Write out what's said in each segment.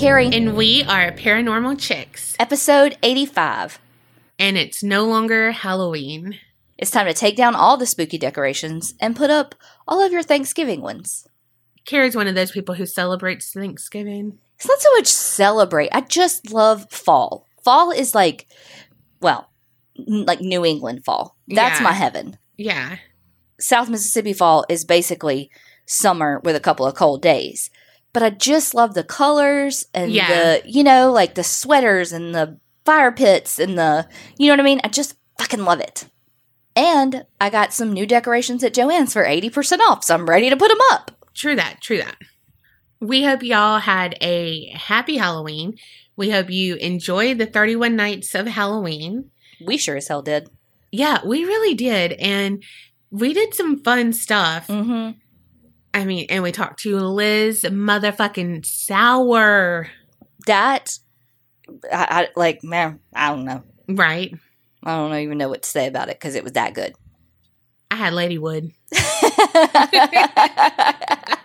Carrie. And we are Paranormal Chicks. Episode 85. And it's no longer Halloween. It's time to take down all the spooky decorations and put up all of your Thanksgiving ones. Carrie's one of those people who celebrates Thanksgiving. It's not so much celebrate. I just love fall. Fall is like, well, like New England fall. That's Yeah. my heaven. Yeah. South Mississippi fall is basically summer with a couple of cold days. But I just love the colors and Yeah. the, you know, like the sweaters and the fire pits and the, you know what I mean? I just fucking love it. And I got some new decorations at Joann's for 80% off, so I'm ready to put them up. True that. True that. We hope y'all had a happy Halloween. We hope you enjoyed the 31 nights of Halloween. We sure as hell did. Yeah, we really did. And we did some fun stuff. Mm-hmm. I mean, and we talked to Liz motherfucking Sour, That, I, I like, man, I don't know. right? I don't even know what to say about it because it was that good. I had Ladywood.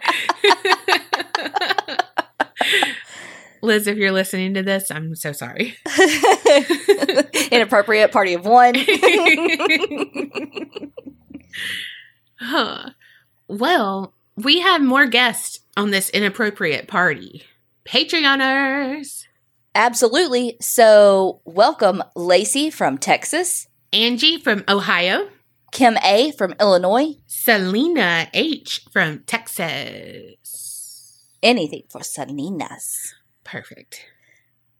Liz, if you're listening to this, I'm so sorry. Inappropriate party of one. Huh. Well, we have more guests on this inappropriate party. Patreoners. Absolutely. So, welcome Lacey from Texas, Angie from Ohio. Kim A from Illinois. Selena H from Texas. Anything for Salinas. Perfect.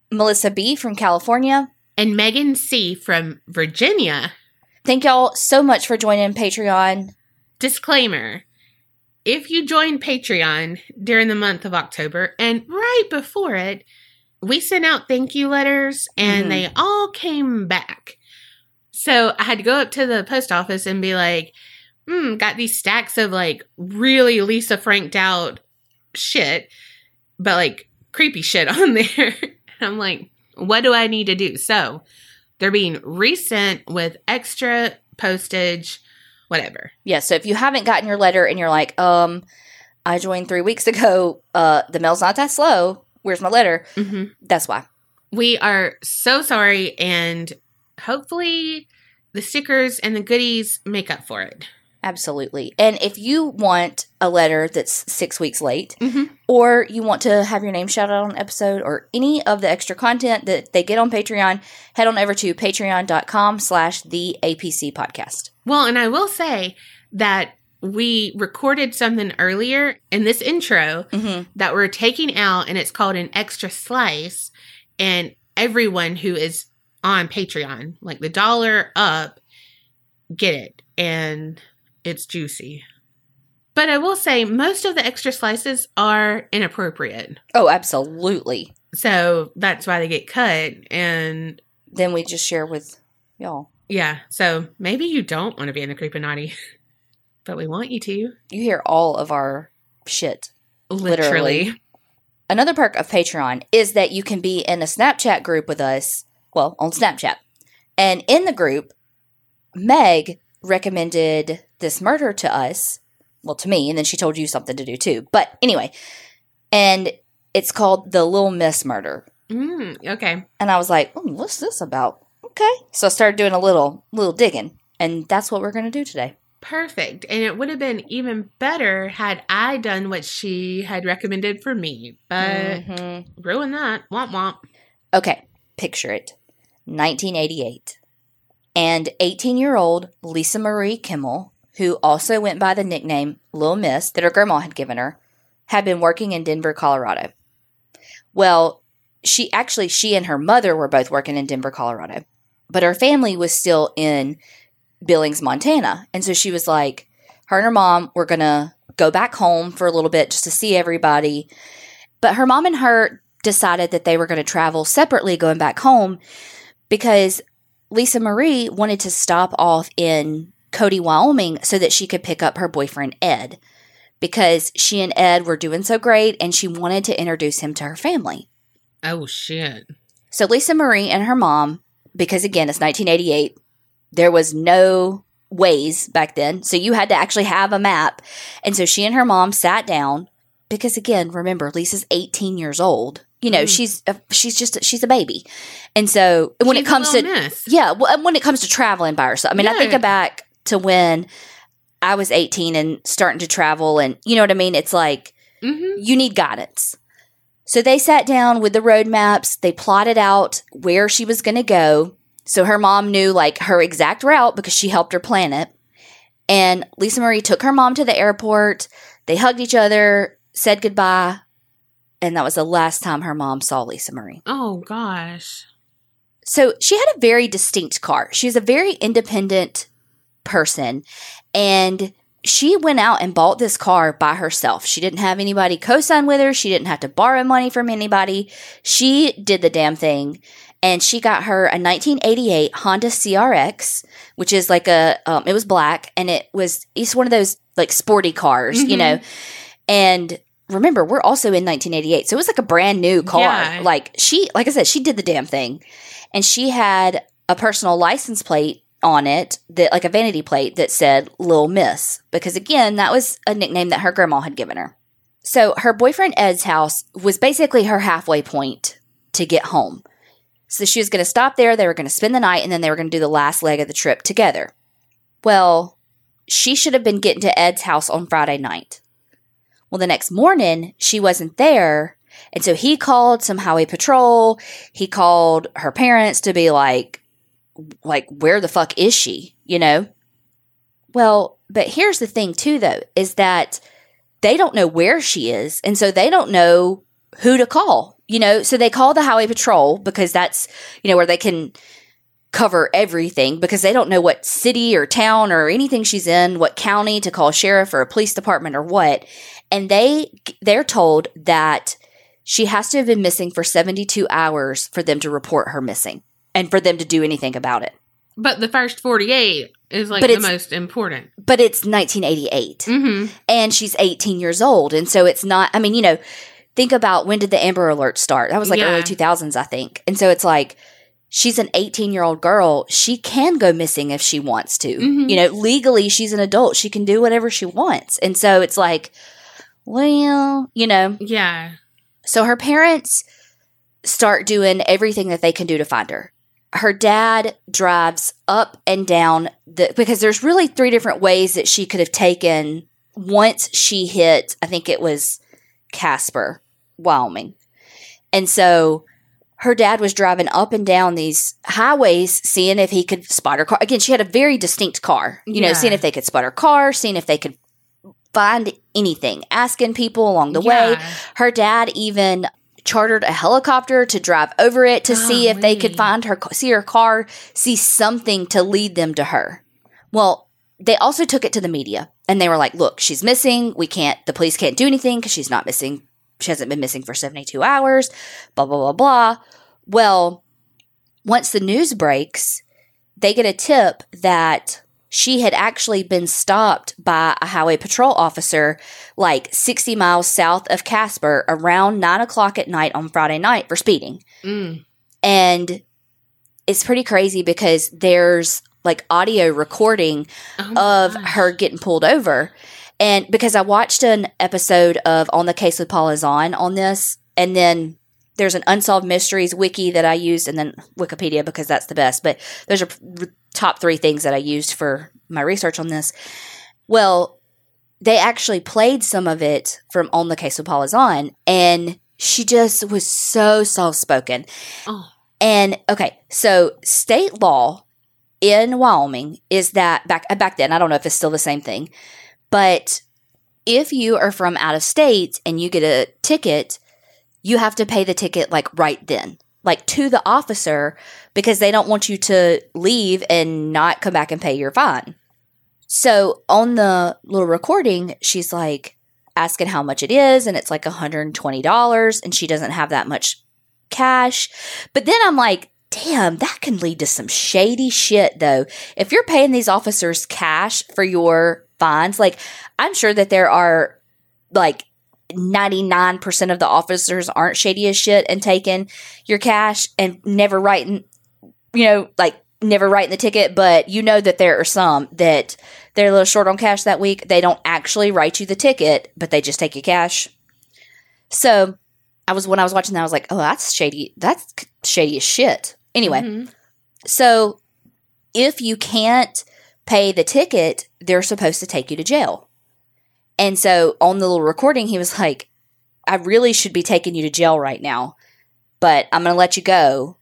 Melissa B from California. And Megan C from Virginia. Thank y'all so much for joining Patreon. Disclaimer if you join Patreon during the month of October and right before it, we sent out thank you letters and Mhm. they all came back. So I had to go up to the post office and be like, hmm, got these stacks of like really Lisa franked out shit, but like creepy shit on there. I'm like, what do I need to do? So they're being resent with extra postage, whatever. Yeah, so if you haven't gotten your letter and you're like, um, I joined three weeks ago, uh, the mail's not that slow. Where's my letter? hmm That's why. We are so sorry, and hopefully, the stickers and the goodies make up for it. Absolutely. And if you want a letter that's six weeks late, Mhm. or you want to have your name shouted out on an episode, or any of the extra content that they get on Patreon, head on over to patreon.com slash the APC podcast. Well, and I will say that we recorded something earlier in this intro Mm-hmm. that we're taking out, and it's called an extra slice. And everyone who is on Patreon, like the dollar up, get it. And it's juicy. But I will say, most of the extra slices are inappropriate. Oh, absolutely. So that's why they get cut. And Then we just share with y'all. Yeah, so maybe you don't want to be in the Creepinati, but we want you to. You hear all of our shit. Literally. Literally. Another perk of Patreon is that you can be in a Snapchat group with us, well, on Snapchat. And in the group, Meg recommended this murder to us, well, to me, and then she told you something to do too. But anyway, and it's called the Little Miss murder. Mm, okay. And I was like, what's this about? Okay. So I started doing a little, little digging, and that's what we're going to do today. Perfect. And it would have been even better had I done what she had recommended for me. But Mhm. ruin that. Womp womp. Okay, picture it 1988. And 18 year old Lisa Marie Kimmell, who also went by the nickname Lil Miss that her grandma had given her, had been working in Denver, Colorado. Well, she actually, she and her mother were both working in Denver, Colorado, but her family was still in Billings, Montana. And so she was like, her and her mom were going to go back home for a little bit just to see everybody. But her mom and her decided that they were going to travel separately going back home because Lisa Marie wanted to stop off in Cody, Wyoming so that she could pick up her boyfriend Ed because she and Ed were doing so great and she wanted to introduce him to her family. Oh, shit. So Lisa Marie and her mom, because again, it's 1988, there was no Waze back then. So you had to actually have a map. And so she and her mom sat down because again, remember, Lisa's 18 years old. You know, Mm. she's a, she's just she's a baby, and so when it She's a comes to miss. yeah, well, when it comes to traveling by herself, I mean, I think Yeah. back to when I was 18 and starting to travel, and you know what I mean. It's like Mhm. you need guidance. So they sat down with the roadmaps. They plotted out where she was going to go. So her mom knew like her exact route because she helped her plan it. And Lisa Marie took her mom to the airport. They hugged each other, said goodbye, and that was the last time her mom saw Lisa Marie. Oh gosh. So she had a very distinct car. She was a very independent person. And she went out and bought this car by herself. She didn't have anybody co sign with her. She didn't have to borrow money from anybody. She did the damn thing. And she got her a 1988 Honda CRX, which is like a, um, it was black and it was, it's one of those like sporty cars, you Mhm. know. And remember, we're also in 1988. So it was like a brand new car. Yeah. Like she, like I said, she did the damn thing and she had a personal license plate on it that like a vanity plate that said Lil Miss because again that was a nickname that her grandma had given her. So her boyfriend Ed's house was basically her halfway point to get home. So she was going to stop there, they were going to spend the night and then they were going to do the last leg of the trip together. Well, she should have been getting to Ed's house on Friday night. Well, the next morning she wasn't there and so he called some highway patrol. He called her parents to be like, like, where the fuck is she? You know? Well, but here's the thing too, though, is that they don't know where she is. And so they don't know who to call, you know? So they call the highway patrol because that's, you know, where they can cover everything because they don't know what city or town or anything she's in, what county to call sheriff or a police department or what. And they they're told that she has to have been missing for 72 hours for them to report her missing and for them to do anything about it. But the first 48 is like But the most important. But it's 1988 Mm-hmm. and she's 18 years old. And so it's not, I mean, you know, think about when did the Amber Alert start? That was like Yeah. early 2000s, I think. And so it's like, she's an 18 year old girl. She can go missing if she wants to. Mhm. You know, legally, she's an adult. She can do whatever she wants. And so it's like, well, you know, Yeah. so her parents start doing everything that they can do to find her. Her dad drives up and down the because there's really three different ways that she could have taken once she hit, I think it was Casper, Wyoming. And so her dad was driving up and down these highways, seeing if he could spot her car. Again, she had a very distinct car, you know, seeing if they could spot her car, seeing if they could find anything, asking people along the way. Her dad even chartered a helicopter to drive over it to see if they could find her, see her car, see something to lead them to her. Well, they also took it to the media and they were like, look, she's missing. We can't, the police can't do anything because she's not missing. She hasn't been missing for 72 hours, blah, blah, blah, blah. Well, once the news breaks, they get a tip that she had actually been stopped by a highway patrol officer like 60 miles south of Casper around 9 o'clock at night on Friday night for speeding. Mm. And it's pretty crazy because there's like audio recording Oh of gosh. her getting pulled over. And because I watched an episode of On the Case with Paula Zahn on this, and then there's an Unsolved Mysteries wiki that I used, and then Wikipedia because that's the best. But are r- top three things that I used for my research on this. Well, they actually played some of it from On the Case with Paula Zahn, and she just was so soft spoken. Oh. And okay, so state law in Wyoming is that back uh, back then, I don't know if it's still the same thing, but if you are from out of state and you get a ticket, you have to pay the ticket like right then, like to the officer because they don't want you to leave and not come back and pay your fine. So on the little recording, she's like asking how much it is, and it's like $120, and she doesn't have that much cash. But then I'm like, damn, that can lead to some shady shit though. If you're paying these officers cash for your fines, like I'm sure that there are like 99% of the officers aren't shady as shit and taking your cash and never writing, you know, like never writing the ticket, but you know that there are some that they're a little short on cash that week. They don't actually write you the ticket, but they just take your cash. So I was when I was watching that, I was like, oh, that's shady. That's shady as shit. Anyway, Mhm. so if you can't pay the ticket, they're supposed to take you to jail. And so on the little recording, he was like, I really should be taking you to jail right now, but I'm going to let you go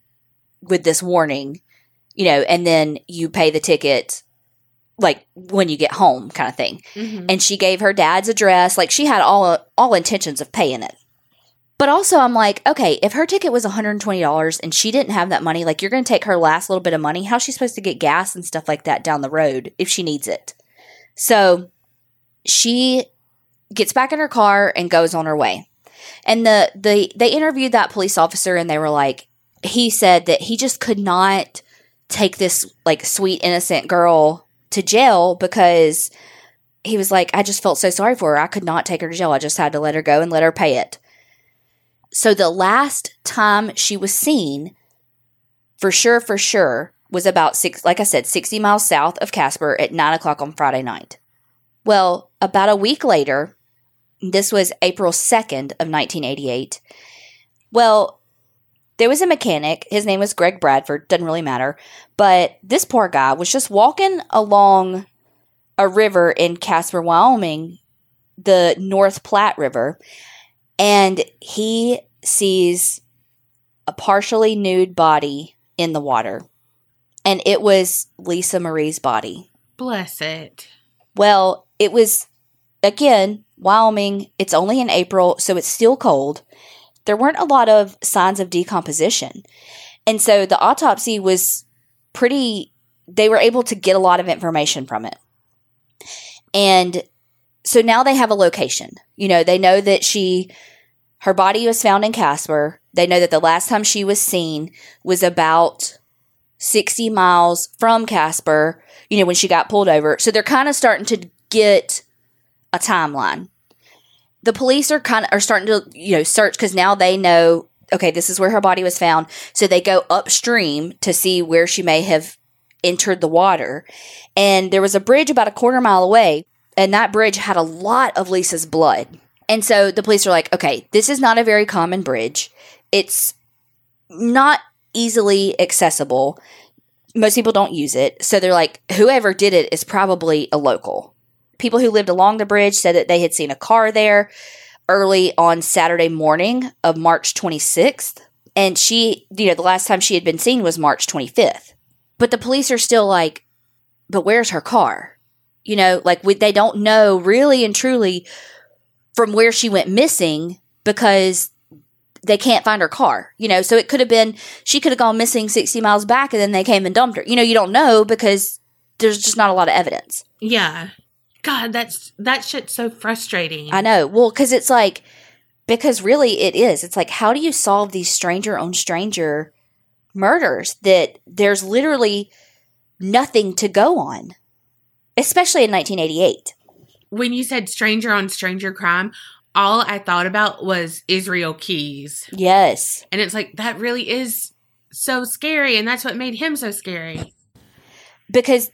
with this warning, you know, and then you pay the ticket like when you get home kind of thing. Mhm. And she gave her dad's address, like she had all all intentions of paying it. But also I'm like, okay, if her ticket was $120 and she didn't have that money, like you're going to take her last little bit of money, how's she supposed to get gas and stuff like that down the road if she needs it? So she gets back in her car and goes on her way. And the the they interviewed that police officer and they were like he said that he just could not take this like sweet innocent girl to jail because he was like I just felt so sorry for her. I could not take her to jail. I just had to let her go and let her pay it. So the last time she was seen for sure for sure was about six like I said 60 miles south of Casper at 9 o'clock on Friday night. Well, about a week later, this was April 2nd of 1988. Well, there was a mechanic. His name was Greg Bradford. Doesn't really matter. But this poor guy was just walking along a river in Casper, Wyoming, the North Platte River, and he sees a partially nude body in the water. And it was Lisa Marie's body. Bless it. Well, it was again, Wyoming, it's only in April, so it's still cold. There weren't a lot of signs of decomposition. And so the autopsy was pretty, they were able to get a lot of information from it. And so now they have a location. You know, they know that she, her body was found in Casper. They know that the last time she was seen was about 60 miles from Casper, you know, when she got pulled over. So they're kind of starting to get a timeline. The police are kind of are starting to, you know, search because now they know, okay, this is where her body was found. So they go upstream to see where she may have entered the water. And there was a bridge about a quarter mile away, and that bridge had a lot of Lisa's blood. And so the police are like, okay, this is not a very common bridge. It's not easily accessible. Most people don't use it. So they're like, whoever did it is probably a local. People who lived along the bridge said that they had seen a car there early on Saturday morning of March 26th. And she, you know, the last time she had been seen was March 25th. But the police are still like, but where's her car? You know, like we, they don't know really and truly from where she went missing because they can't find her car. You know, so it could have been she could have gone missing 60 miles back and then they came and dumped her. You know, you don't know because there's just not a lot of evidence. Yeah. God, that's that shit's so frustrating. I know. Well, cuz it's like because really it is. It's like how do you solve these stranger on stranger murders that there's literally nothing to go on. Especially in 1988. when you said stranger on stranger crime, all I thought about was Israel Keys. Yes. And it's like that really is so scary and that's what made him so scary. because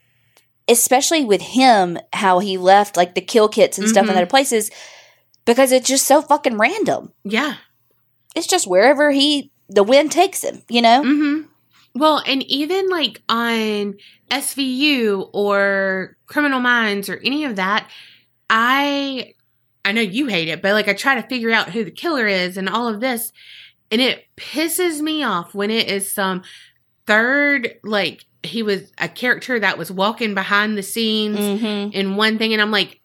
especially with him how he left like the kill kits and stuff in Mhm. other places because it's just so fucking random Yeah. it's just wherever he the wind takes him you know Mm-hmm. Well, and even like on SVU or Criminal Minds or any of that, I I know you hate it, but like I try to figure out who the killer is and all of this, and it pisses me off when it is some third like he was a character that was walking behind the scenes mm-hmm. in one thing and I'm like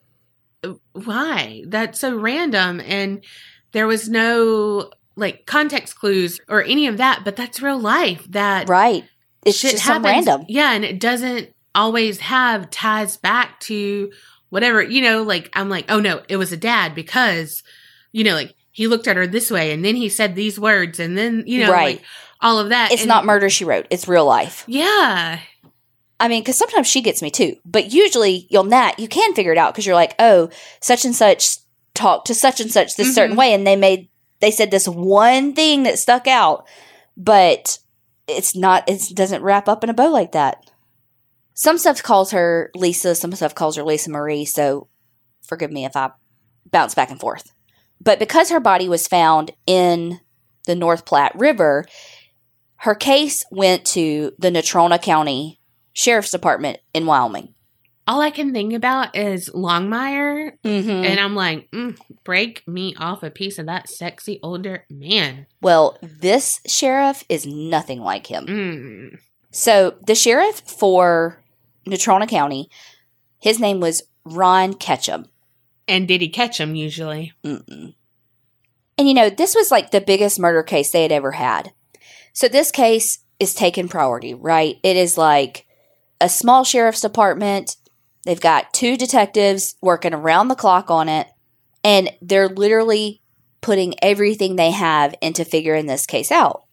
why? That's so random and there was no like context clues or any of that, but that's real life. That right it's shit just happens. random Yeah, and it doesn't always have ties back to whatever, you know, like I'm like, oh no, it was a dad because, you know, like he looked at her this way and then he said these words and then, you know, Right. like all of that. it's And- not murder she wrote it's real life Yeah. i mean because sometimes she gets me too but usually you'll not you can figure it out because you're like oh such and such talked to such and such this certain Mhm. way and they made they said this one thing that stuck out but it's not it doesn't wrap up in a bow like that some stuff calls her lisa some stuff calls her lisa marie so forgive me if i bounce back and forth But because her body was found in the North Platte River, her case went to the Natrona County Sheriff's Department in Wyoming. All I can think about is Longmire, Mm-hmm. and I'm like, mm, break me off a piece of that sexy older man. well, this sheriff is nothing like him. Mm. So the sheriff for Natrona County, his name was Ron Ketchum. And did he catch him usually? Mm-mm. And you know, this was like the biggest murder case they had ever had. So this case is taking priority, right? It is like a small sheriff's department. They've got two detectives working around the clock on it, and they're literally putting everything they have into figuring this case out.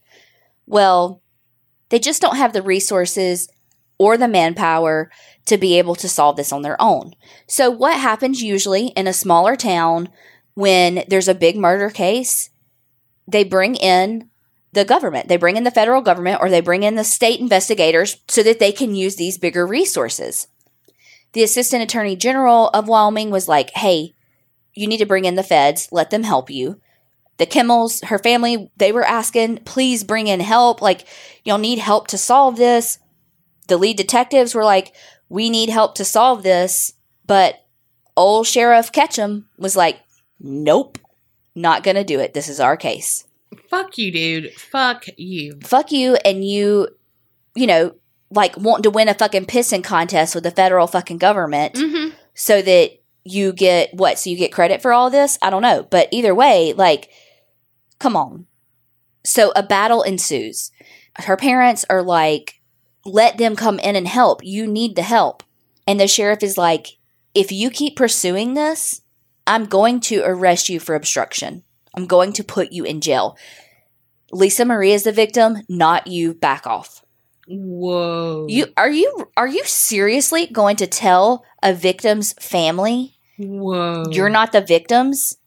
Well, they just don't have the resources or the manpower to be able to solve this on their own. So, what happens usually in a smaller town when there's a big murder case? They bring in the government, they bring in the federal government, or they bring in the state investigators so that they can use these bigger resources. The assistant attorney general of Wyoming was like, hey, you need to bring in the feds, let them help you. The Kimmells, her family, they were asking, please bring in help. Like, y'all need help to solve this. The lead detectives were like, we need help to solve this. But old Sheriff Ketchum was like, nope, not going to do it. This is our case. Fuck you, dude. Fuck you. Fuck you. And you, you know, like wanting to win a fucking pissing contest with the federal fucking government Mm-hmm. so that you get what? So you get credit for all this? I don't know. But either way, like, come on. So a battle ensues. Her parents are like, let them come in and help. You need the help. And the sheriff is like, if you keep pursuing this, I'm going to arrest you for obstruction. I'm going to put you in jail. Lisa Marie is the victim, not you. Back off. Whoa. You are you are you seriously going to tell a victim's family Whoa. you're not the victims?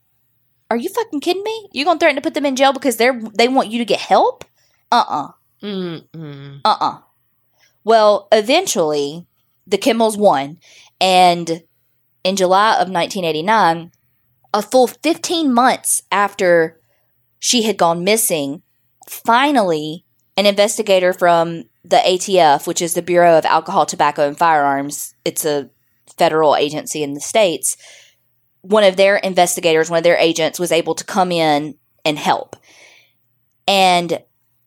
Are you fucking kidding me? You gonna threaten to put them in jail because they're they want you to get help? Uh uh Mm-mm. uh uh. Well, eventually the Kimmells won, and in July of 1989, a full 15 months after she had gone missing, finally an investigator from the ATF, which is the Bureau of Alcohol, Tobacco, and Firearms, it's a federal agency in the states. One of their investigators, one of their agents, was able to come in and help. And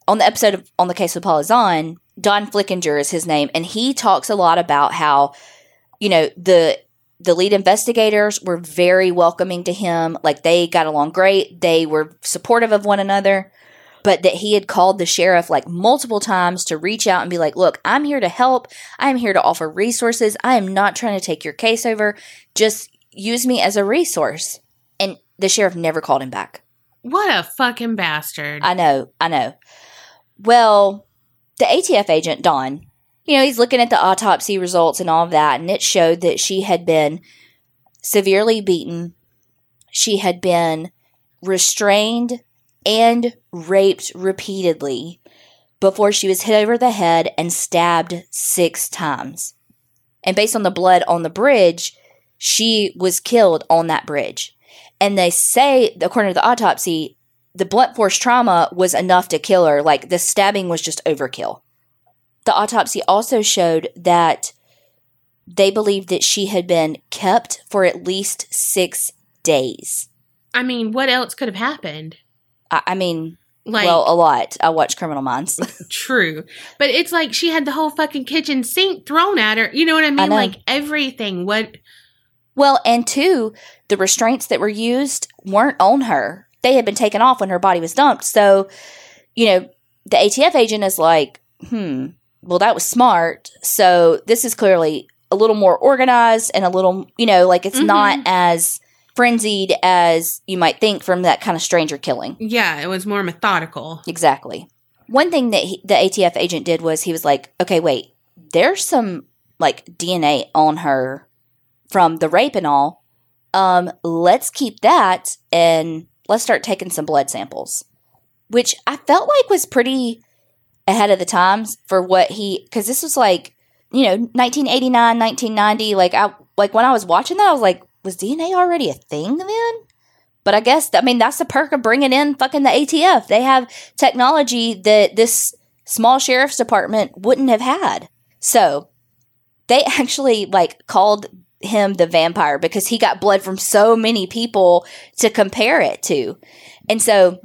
on the episode of on the case of Paula Zahn, Don Flickinger is his name, and he talks a lot about how, you know, the the lead investigators were very welcoming to him. Like they got along great. They were supportive of one another. But that he had called the sheriff like multiple times to reach out and be like, look, I'm here to help. I'm here to offer resources. I am not trying to take your case over. Just use me as a resource. And the sheriff never called him back. What a fucking bastard. I know, I know. Well, the ATF agent, Don, you know, he's looking at the autopsy results and all of that, and it showed that she had been severely beaten. She had been restrained and raped repeatedly before she was hit over the head and stabbed six times. And based on the blood on the bridge, she was killed on that bridge. And they say, according to the autopsy, the blunt force trauma was enough to kill her. Like the stabbing was just overkill. The autopsy also showed that they believed that she had been kept for at least six days. I mean, what else could have happened? I, I mean, Like, well, a lot. I watch Criminal Minds. true. But it's like she had the whole fucking kitchen sink thrown at her. You know what I mean? know. Like everything. What? well, and two, the restraints that were used weren't on her. They had been taken off when her body was dumped. So, you know, the ATF agent is like, hmm, well, that was smart. So this is clearly a little more organized and a little, you know, like it's Mhm. not as frenzied as you might think from that kind of stranger killing. Yeah, it was more methodical. Exactly. One thing that he, the ATF agent did was he was like, okay, wait, there's some like DNA on her from the rape and all. Um, let's keep that and let's start taking some blood samples, which I felt like was pretty ahead of the times for what he, because this was like, you know, 1989, 1990. Like I, like when I was watching that, I was like, was DNA already a thing then? But I guess, I mean, that's the perk of bringing in fucking the ATF. They have technology that this small sheriff's department wouldn't have had. So they actually like called him the vampire because he got blood from so many people to compare it to. And so,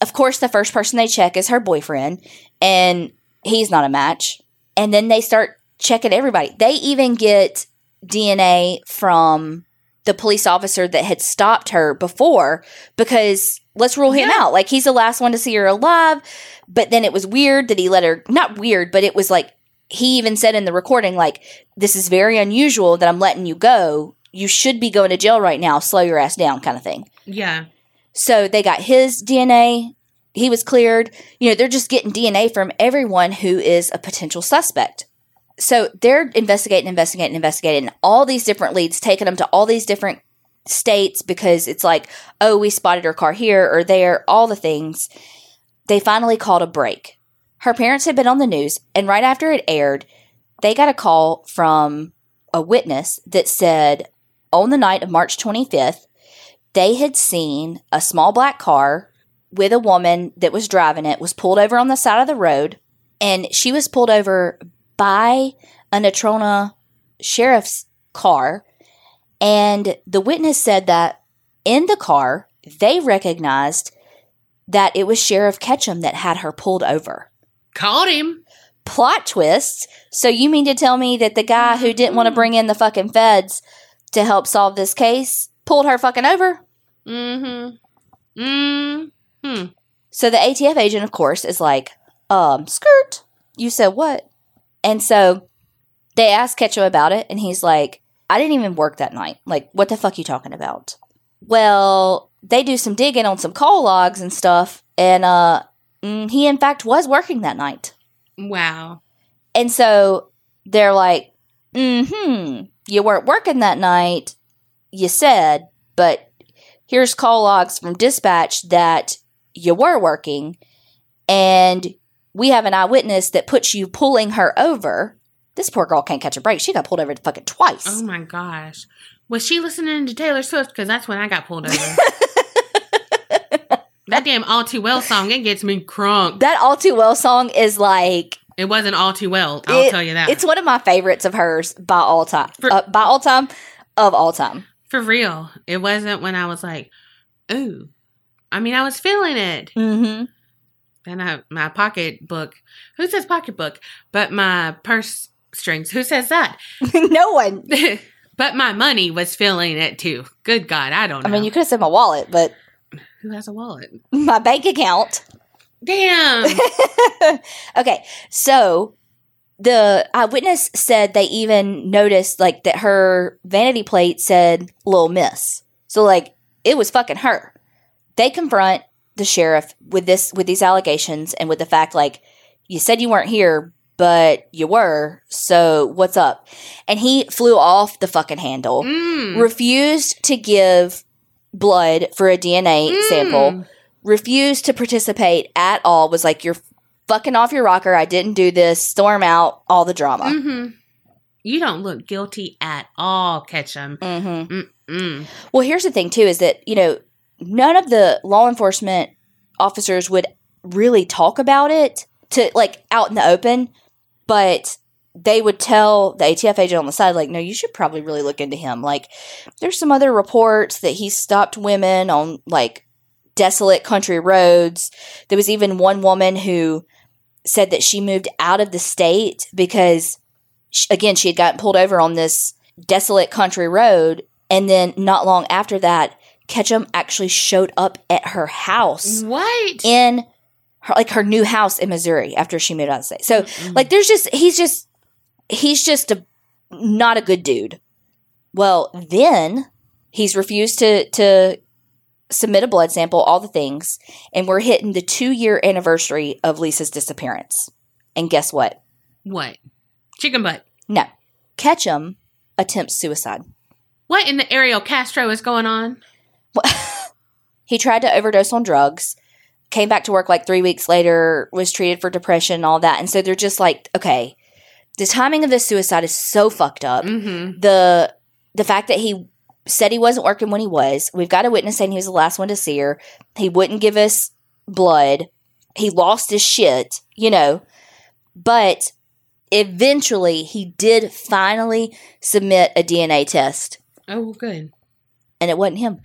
of course, the first person they check is her boyfriend, and he's not a match. And then they start checking everybody. They even get DNA from the police officer that had stopped her before because let's rule him Yeah. out. Like he's the last one to see her alive. But then it was weird that he let her, not weird, but it was like, he even said in the recording, like, this is very unusual that I'm letting you go. You should be going to jail right now. Slow your ass down, kind of thing. Yeah. So they got his DNA. He was cleared. You know, they're just getting DNA from everyone who is a potential suspect. So they're investigating, investigating, investigating all these different leads, taking them to all these different states because it's like, oh, we spotted her car here or there, all the things. They finally called a break. Her parents had been on the news, and right after it aired, they got a call from a witness that said on the night of March 25th, they had seen a small black car with a woman that was driving it was pulled over on the side of the road and she was pulled over by a Natrona sheriff's car and the witness said that in the car they recognized that it was Sheriff Ketchum that had her pulled over. Caught him. Plot twist. So you mean to tell me that the guy who didn't want to bring in the fucking feds to help solve this case pulled her fucking over? Mm-hmm. Mm-hmm. So the ATF agent, of course, is like, um, skirt. You said what? And so they asked Ketchum about it, and he's like, I didn't even work that night. Like, what the fuck you talking about? Well, they do some digging on some call logs and stuff, and uh, mm, he in fact was working that night. Wow. And so they're like, hmm, you weren't working that night, you said, but here's call logs from dispatch that you were working, and we have an eyewitness that puts you pulling her over. This poor girl can't catch a break. She got pulled over fucking twice. Oh my gosh. Was she listening to Taylor Swift? Because that's when I got pulled over. that damn All Too Well song, it gets me crunk. that All Too Well song is like, It wasn't All Too Well, I'll it- tell you that. It's one of my favorites of hers by all time. For- uh, by all time, of all time. For real. It wasn't when I was like, ooh. I mean, I was feeling it. Mm-hmm. Then I, my pocketbook. Who says pocketbook? But my purse strings. Who says that? no one. but my money was feeling it too. Good God, I don't know. I mean, you could have said my wallet, but Who has a wallet? my bank account. Damn. okay, so the eyewitness said they even noticed like that her vanity plate said "Little Miss," so like it was fucking her. They confront the sheriff with this with these allegations and with the fact like you said you weren't here, but you were. So what's up? And he flew off the fucking handle. Mm. Refused to give blood for a DNA Mm. sample refused to participate at all was like you're fucking off your rocker i didn't do this storm out all the drama Mm-hmm. You don't look guilty at all, Ketchum. hmm Mm. well here's the thing too is that you know none of the law enforcement officers would really talk about it to like out in the open but they would tell the atf agent on the side like no you should probably really look into him. Like there's some other reports that he stopped women on like desolate country roads. There was even one woman who said that she moved out of the state because sh again she had gotten pulled over on this desolate country road and then not long after that ketchum actually showed up at her house What? in her like her new house in missouri after she moved out of state so Mm-mm. like there's just he's just he's just a not a good dude well then he's refused to to submit a blood sample all the things and we're hitting the two year anniversary of lisa's disappearance and guess what what? Chicken butt. no ketchum attempts suicide What in the Ariel Castro is going on? he tried to overdose on drugs came back to work like three weeks later was treated for depression and all that and so they're just like okay the timing of this suicide is so fucked up Mm-hmm. the the fact that he said he wasn't working when he was. We've got a witness saying he was the last one to see her. He wouldn't give us blood. He lost his shit, you know. But eventually, he did finally submit a DNA test, Oh, good. and it wasn't him.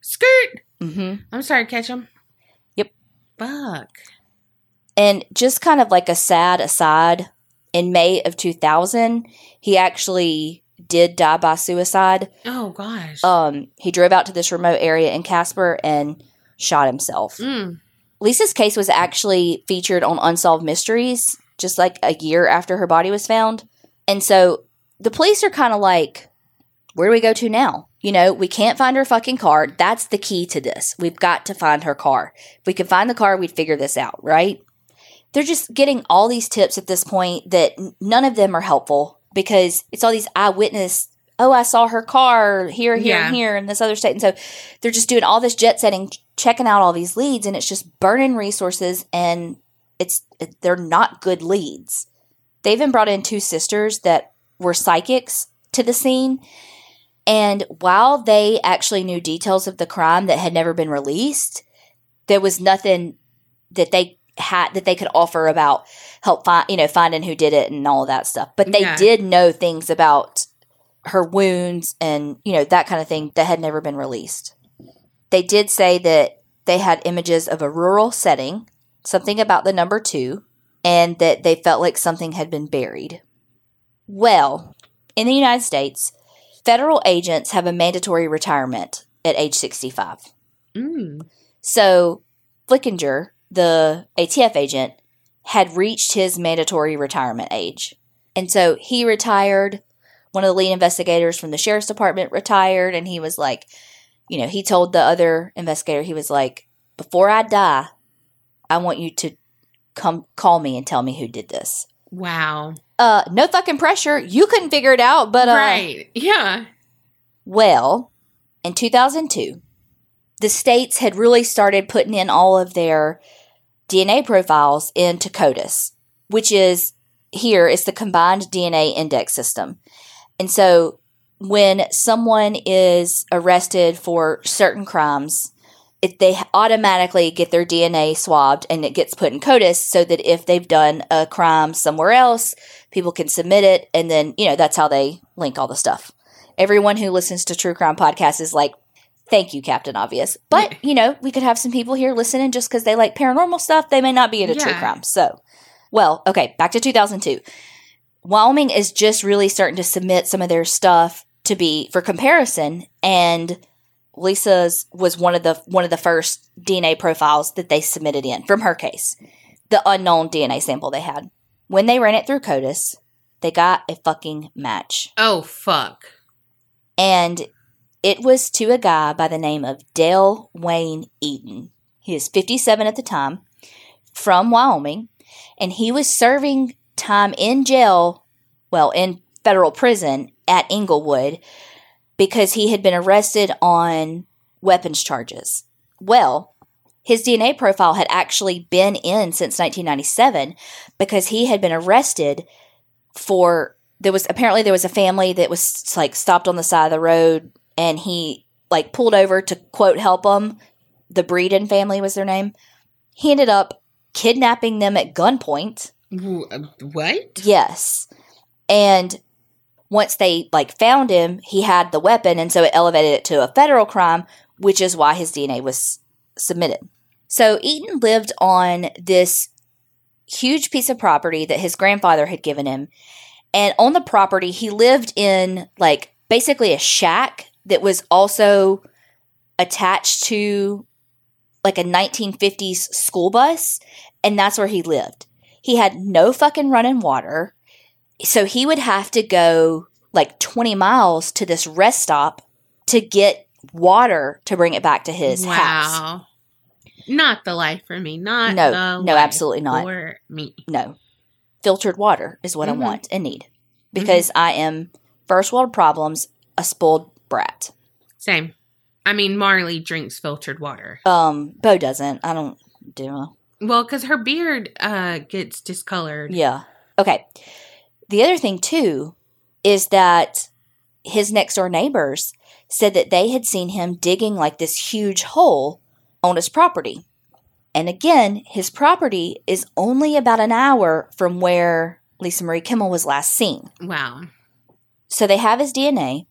Skirt. hmm I'm sorry, catch him. Yep. Fuck. And just kind of like a sad aside, in May of 2000, he actually did die by suicide. Oh gosh. Um, he drove out to this remote area in Casper and shot himself. Mm. Lisa's case was actually featured on Unsolved Mysteries just like a year after her body was found. And so the police are kind of like, where do we go to now? You know, we can't find her fucking car. That's the key to this. We've got to find her car. If we could find the car, we'd figure this out, right? They're just getting all these tips at this point that none of them are helpful because it's all these eyewitness. Oh, I saw her car here, here, Yeah. and here in this other state. And so they're just doing all this jet setting, checking out all these leads, and it's just burning resources and it's they're not good leads. They even brought in two sisters that were psychics to the scene. And while they actually knew details of the crime that had never been released, there was nothing that they had that they could offer about help find you know finding who did it and all of that stuff. But they Yeah. did know things about her wounds and you know that kind of thing that had never been released. They did say that they had images of a rural setting, something about the number 2, and that they felt like something had been buried. Well, in the United States, federal agents have a mandatory retirement at age 65. Mm. So, Flickinger, the ATF agent, had reached his mandatory retirement age. And so he retired. One of the lead investigators from the sheriff's department retired, and he was like, you know, he told the other investigator, he was like, before I die, I want you to come call me and tell me who did this. Wow. Uh, no fucking pressure. You couldn't figure it out, but uh, right. Yeah. well, in 2002, the states had really started putting in all of their DNA profiles into CODIS, which is here is the combined DNA index system. And so when someone is arrested for certain crimes, it, they automatically get their DNA swabbed and it gets put in CODIS so that if they've done a crime somewhere else, people can submit it. And then, you know, that's how they link all the stuff. Everyone who listens to True Crime Podcasts is like, thank you, Captain Obvious. But, you know, we could have some people here listening just because they like paranormal stuff. They may not be into true crime. So, well, okay, back to 2002. Wyoming is just really starting to submit some of their stuff to be for comparison and Lisa's was one of the one of the first DNA profiles that they submitted in from her case. The unknown DNA sample they had. When they ran it through CODIS, they got a fucking match. Oh fuck. And it was to a guy by the name of Dale Wayne Eaton. He was 57 at the time, from Wyoming, and he was serving time in jail, well, in federal prison at Englewood because he had been arrested on weapons charges. Well, his DNA profile had actually been in since 1997 because he had been arrested for there was apparently there was a family that was like stopped on the side of the road and he like pulled over to quote help them the breeden family was their name he ended up kidnapping them at gunpoint What? yes and once they like found him he had the weapon and so it elevated it to a federal crime which is why his dna was submitted. So eaton lived on this huge piece of property that his grandfather had given him and on the property he lived in like basically a shack that was also attached to like a 1950s school bus and that's where he lived. He had no fucking running water so he would have to go like 20 miles to this rest stop to get water to bring it back to his house wow. Not the life for me. Not No, the no, absolutely not. for me. no filtered water is what Mhm. i want and need because i am first world problems a spoiled brat Same. I mean, Marley drinks filtered water. um bo doesn't i don't do Well, because her beard uh gets discolored. yeah okay the other thing too is that his next door neighbors said that they had seen him digging like this huge hole on his property. And again, his property is only about an hour from where Lisa Marie Kimmell was last seen. Wow. So they have his DNA.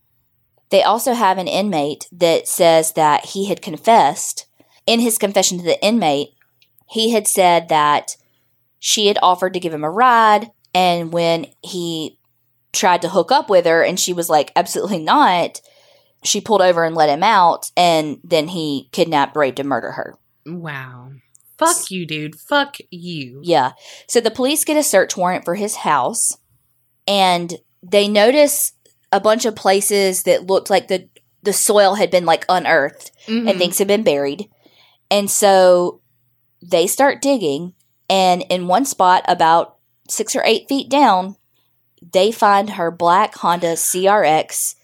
They also have an inmate that says that he had confessed. In his confession to the inmate, he had said that she had offered to give him a ride. And when he tried to hook up with her and she was like, absolutely not, she pulled over and let him out. And then he kidnapped, raped, and murdered her. Wow. Fuck you, dude. Fuck you. Yeah. So the police get a search warrant for his house and they notice a bunch of places that looked like the the soil had been like unearthed Mhm. and things had been buried. And so they start digging and in one spot about 6 or 8 feet down they find her black Honda CRX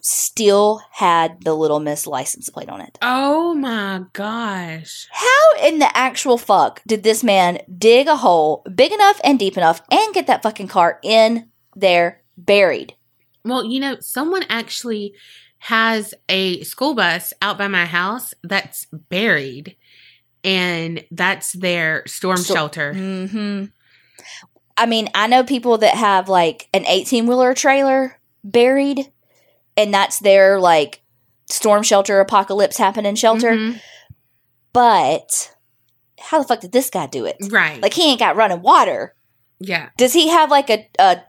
still had the Little Miss license plate on it. Oh my gosh. How in the actual fuck did this man dig a hole big enough and deep enough and get that fucking car in there buried? Well, you know, someone actually has a school bus out by my house that's buried, and that's their storm So- shelter. hmm I mean, I know people that have like an 18 wheeler trailer buried, and that's their like storm shelter, apocalypse happening shelter. Mhm. But how the fuck did this guy do it? Right. Like, he ain't got running water. yeah. Does he have like a, a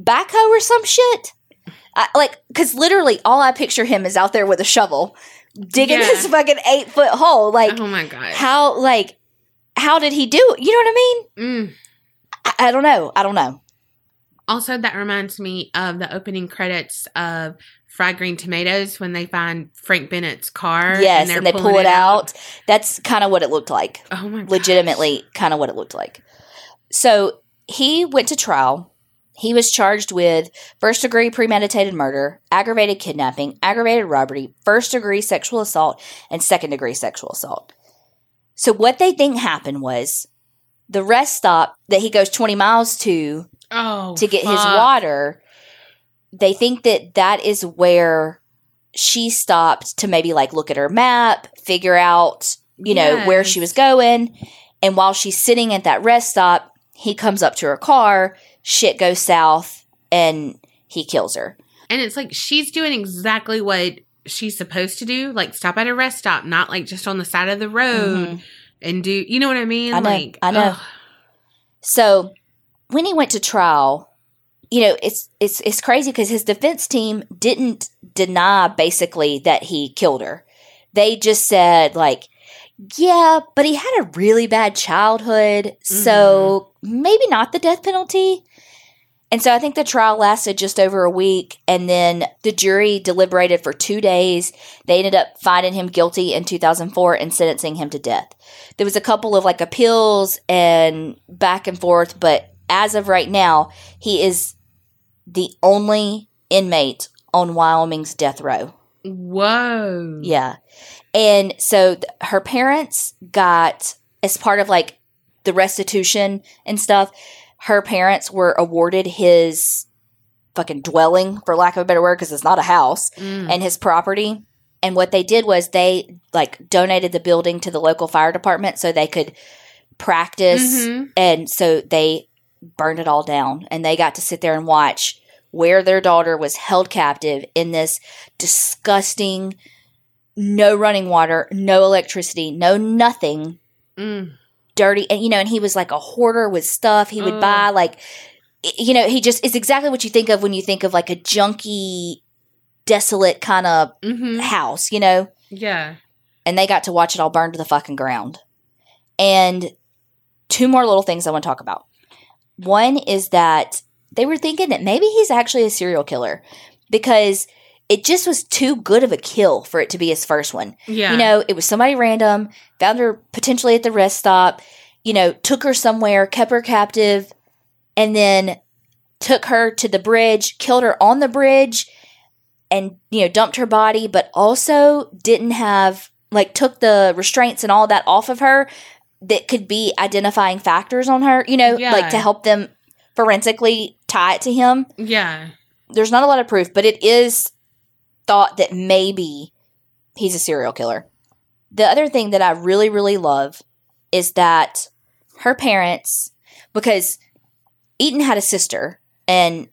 backhoe or some shit? I, like, because literally all I picture him is out there with a shovel digging Yeah. this fucking eight foot hole. Like, oh my god. how, like, how did he do it? You know what I mean? Mm. I, I don't know. I don't know. Also, that reminds me of the opening credits of Fried Green Tomatoes when they find Frank Bennett's car. yes, they're and they pull it out. That's kind of what it looked like. Oh my god. Legitimately, kind of what it looked like. So he went to trial. He was charged with first degree premeditated murder, aggravated kidnapping, aggravated robbery, first degree sexual assault, and second degree sexual assault. So, what they think happened was the rest stop that he goes 20 miles to Oh, to get his water, they think that that is where she stopped to maybe like look at her map, figure out, you know, where she was going. And while she's sitting at that rest stop, he comes up to her car, shit goes south, and he kills her. And it's like she's doing exactly what she's supposed to do, like stop at a rest stop, not like just on the side of the road Mhm. And do you know what I mean? I know, Like I know. ugh. So when he went to trial, you know, it's it's it's crazy because his defense team didn't deny basically that he killed her. They just said like, yeah, but he had a really bad childhood, so mm-hmm. maybe not the death penalty. And so I think the trial lasted just over a week, and then the jury deliberated for two days. They ended up finding him guilty in 2004 and sentencing him to death. There was a couple of like appeals and back and forth, but as of right now, he is the only inmate on Wyoming's death row. Whoa. Yeah. And so th- her parents got, as part of like the restitution and stuff, her parents were awarded his fucking dwelling, for lack of a better word, because it's not a house, Mm. and his property. And what they did was they like donated the building to the local fire department so they could practice. Mhm. And so they burned it all down and they got to sit there and watch where their daughter was held captive in this disgusting no running water, no electricity, no nothing, Mm. Dirty. And you know, and he was like a hoarder with stuff. He would Ugh. buy like you know, he just is exactly what you think of when you think of like a junky, desolate kind of Mhm. house, you know? Yeah. and they got to watch it all burn to the fucking ground. And two more little things I want to talk about. One is that they were thinking that maybe he's actually a serial killer because it just was too good of a kill for it to be his first one. Yeah. You know, it was somebody random, found her potentially at the rest stop, you know, took her somewhere, kept her captive, and then took her to the bridge, killed her on the bridge, and, you know, dumped her body, but also didn't have, like, took the restraints and all that off of her that could be identifying factors on her, you know, Yeah. like to help them forensically tie it to him yeah. there's not a lot of proof, but it is thought that maybe he's a serial killer. The other thing that I really, really love is that her parents, because Eaton had a sister, and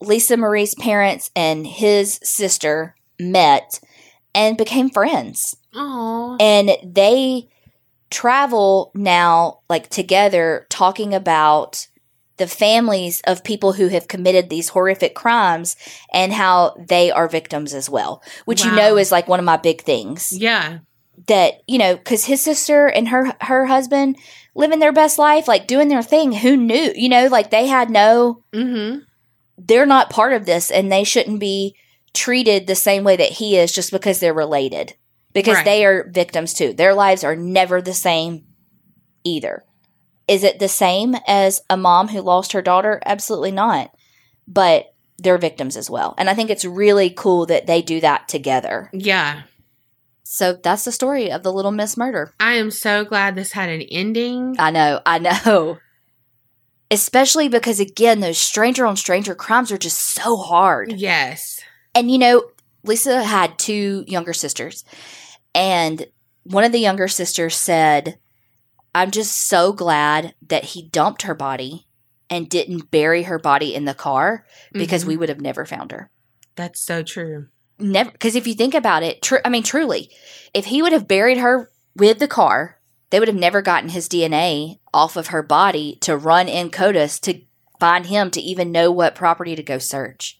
Lisa Marie's parents and his sister met and became friends. Oh. And they travel now, like together, talking about the families of people who have committed these horrific crimes and how they are victims as well, which you know is like one of my big things. Yeah. that you know because his sister and her her husband living their best life like doing their thing. Who knew? You know like they had no Mm-hmm. they're not part of this and they shouldn't be treated the same way that he is just because they're related. Because Right. they are victims too. Their lives are never the same either is it the same as a mom who lost her daughter absolutely not but they're victims as well and i think it's really cool that they do that together Yeah. so that's the story of the little miss murder I am so glad this had an ending. I know, I know. Especially because, again, those stranger on stranger crimes are just so hard. Yes. And, you know, Lisa had two younger sisters, and one of the younger sisters said, I'm just so glad that he dumped her body and didn't bury her body in the car because Mhm. we would have never found her. That's so true. Never, because if you think about it, tr- I mean, truly, if he would have buried her with the car, they would have never gotten his DNA off of her body to run in CODIS to find him to even know what property to go search.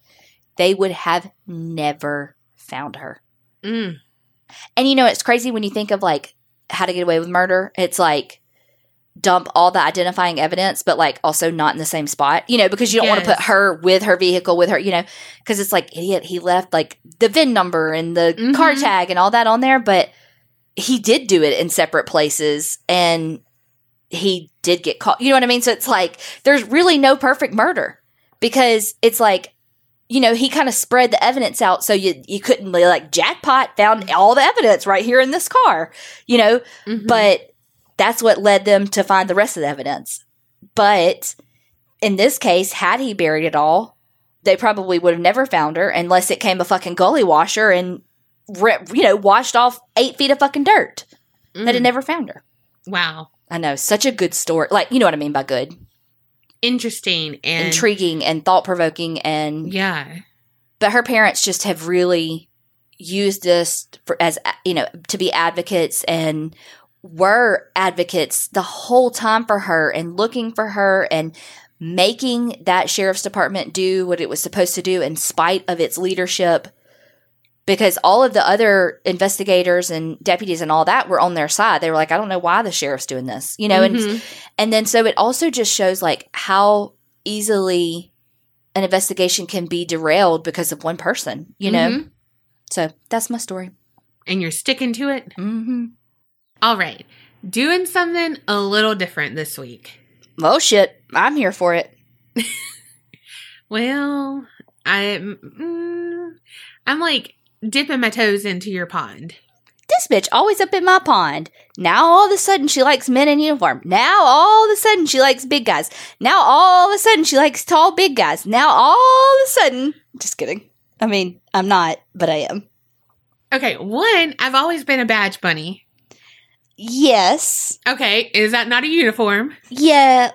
They would have never found her. Mm. And you know, it's crazy when you think of like how to get away with murder. It's like dump all the identifying evidence, but like also not in the same spot, you know, because you don't want to put her with her vehicle with her, you know, because it's like, idiot, he left like the VIN number and the car Mhm. tag and all that on there, but he did do it in separate places and he did get caught. You know what I mean? So it's like, there's really no perfect murder because it's like, you know, he kind of spread the evidence out so you you couldn't be like jackpot found all the evidence right here in this car, you know, Mhm. but that's what led them to find the rest of the evidence. But in this case, had he buried it all, they probably would have never found her unless it came a fucking gully washer and you know washed off eight feet of fucking dirt. Mm. That had never found her. wow. I know, such a good story. Like you know what I mean by good, Interesting and intriguing and thought provoking, and Yeah. but her parents just have really used this for, as you know to be advocates and were advocates the whole time for her and looking for her and making that sheriff's department do what it was supposed to do in spite of its leadership because all of the other investigators and deputies and all that were on their side they were like i don't know why the sheriff's doing this you know and Mhm. and then so it also just shows like how easily an investigation can be derailed because of one person, you know? Mhm. So that's my story. and you're sticking to it. Mm-hmm. All right. Doing something a little different this week. Well, shit, I'm here for it. Well, I'm mm, I'm like dipping my toes into your pond. This bitch always up in my pond. Now all of a sudden she likes men in uniform. Now all of a sudden she likes big guys. Now all of a sudden she likes tall big guys. Now all of a sudden, just kidding. I mean, I'm not, but I am. Okay, one, I've always been a badge bunny. Yes. Okay, is that not a uniform? Yeah.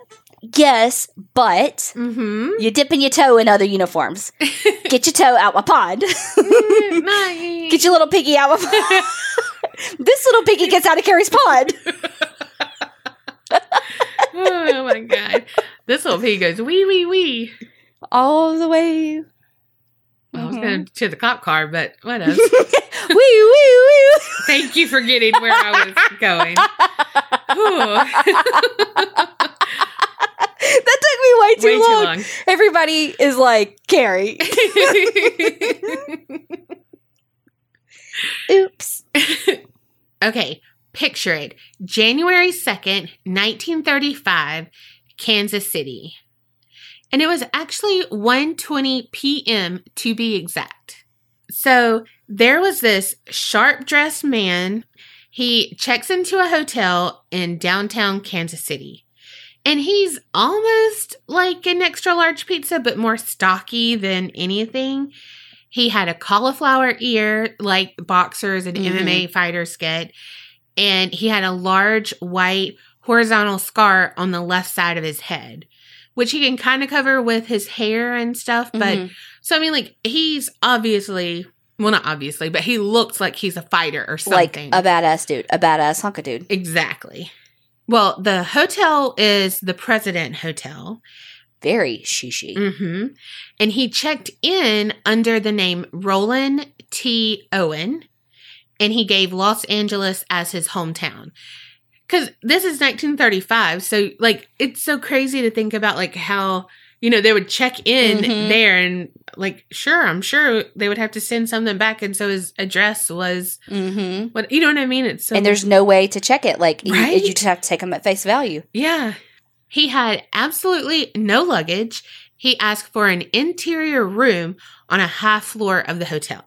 Yes, but Mm-hmm. you're dipping your toe in other uniforms. Get your toe out my pod. Get your little piggy out my pond. this little piggy gets out of Carrie's pod. oh my god. This little piggy goes wee wee wee. All the way. I was Mhm. going to the cop car, but what else? wee, wee, wee. Thank you for getting where I was going. that took me way too Way long. too long. Everybody is like, Carrie. Oops. okay, picture it. January 2nd, 1935, Kansas City. And it was actually 1:20 p.m. to be exact. So, there was this sharp-dressed man. He checks into a hotel in downtown Kansas City. And he's almost like an extra large pizza, but more stocky than anything. He had a cauliflower ear, like boxers and Mhm. MMA fighters get. And he had a large white horizontal scar on the left side of his head, which he can kind of cover with his hair and stuff. But Mhm. so, I mean, like, he's obviously, well, not obviously, but he looks like he's a fighter or like something. a badass dude, a badass hunka dude. exactly. Well, the hotel is the President Hotel. Very shishi. hmm And he checked in under the name Roland T. Owen, and he gave Los Angeles as his hometown. Because this is 1935, so like it's so crazy to think about like how you know they would check in Mhm. there and like sure I'm sure they would have to send something back, and so his address was Mm-hmm. what you know what I mean. It's so and there's no way to check it. Like you, you just have to take them at face value. Yeah. He had absolutely no luggage. He asked for an interior room on a high floor of the hotel.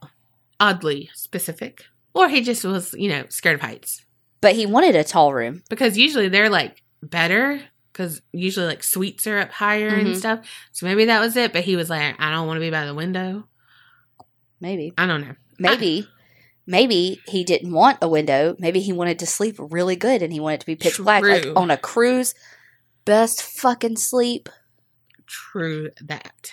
Oddly specific. Or he just was, you know, scared of heights. But he wanted a tall room. Because usually they're like better because usually like suites are up higher Mhm. and stuff. So maybe that was it. But he was like, I don't want to be by the window. Maybe. I don't know. Maybe. Maybe he didn't want a window. Maybe he wanted to sleep really good and he wanted to be pitch black. Like on a cruise. Best fucking sleep. True that.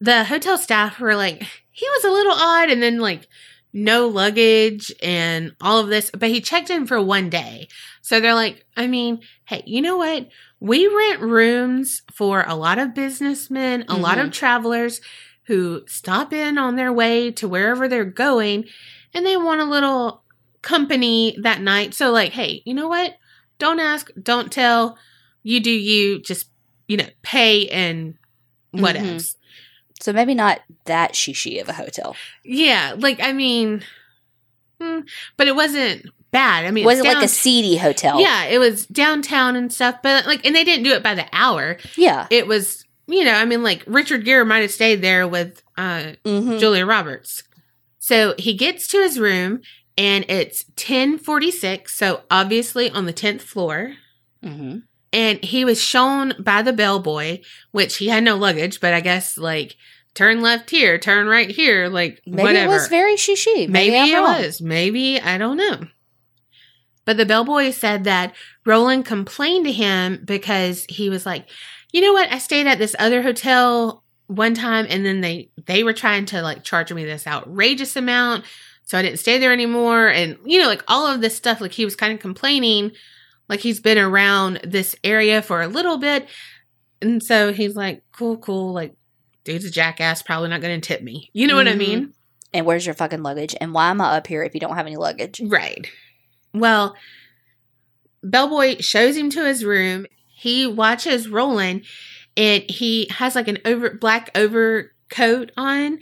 The hotel staff were like, he was a little odd, and then like no luggage and all of this, but he checked in for one day. So they're like, I mean, hey, you know what? We rent rooms for a lot of businessmen, a lot of travelers who stop in on their way to wherever they're going and they want a little company that night. So, like, hey, you know what? Don't ask, don't tell. You do you, just, you know, pay and what Mhm. else. So maybe not that shishi of a hotel. Yeah, like, I mean, hmm, but it wasn't bad. I mean, it was it like a seedy hotel? Yeah, it was downtown and stuff, but like, and they didn't do it by the hour. Yeah. It was, you know, I mean, like Richard Gere might have stayed there with uh, Mm-hmm. Julia Roberts. So he gets to his room, and it's ten forty six. So obviously on the tenth floor, Mm-hmm. And he was shown by the bellboy, which he had no luggage, but I guess like turn left here, turn right here, like Maybe whatever. it was very shishi. Maybe, Maybe, it wrong. was. Maybe I don't know. But the bellboy said that Roland complained to him because he was like, you know what? I stayed at this other hotel one time, and then they they were trying to like charge me this outrageous amount, so I didn't stay there anymore. And you know, like all of this stuff, like he was kind of complaining, like he's been around this area for a little bit, and so he's like, cool, cool, like. Dude's a jackass, probably not going to tip me. You know what I mean? Mm-hmm. And where's your fucking luggage? And why am I up here if you don't have any luggage? Right. Well, Bellboy shows him to his room. He watches Roland and he has like an over black overcoat on.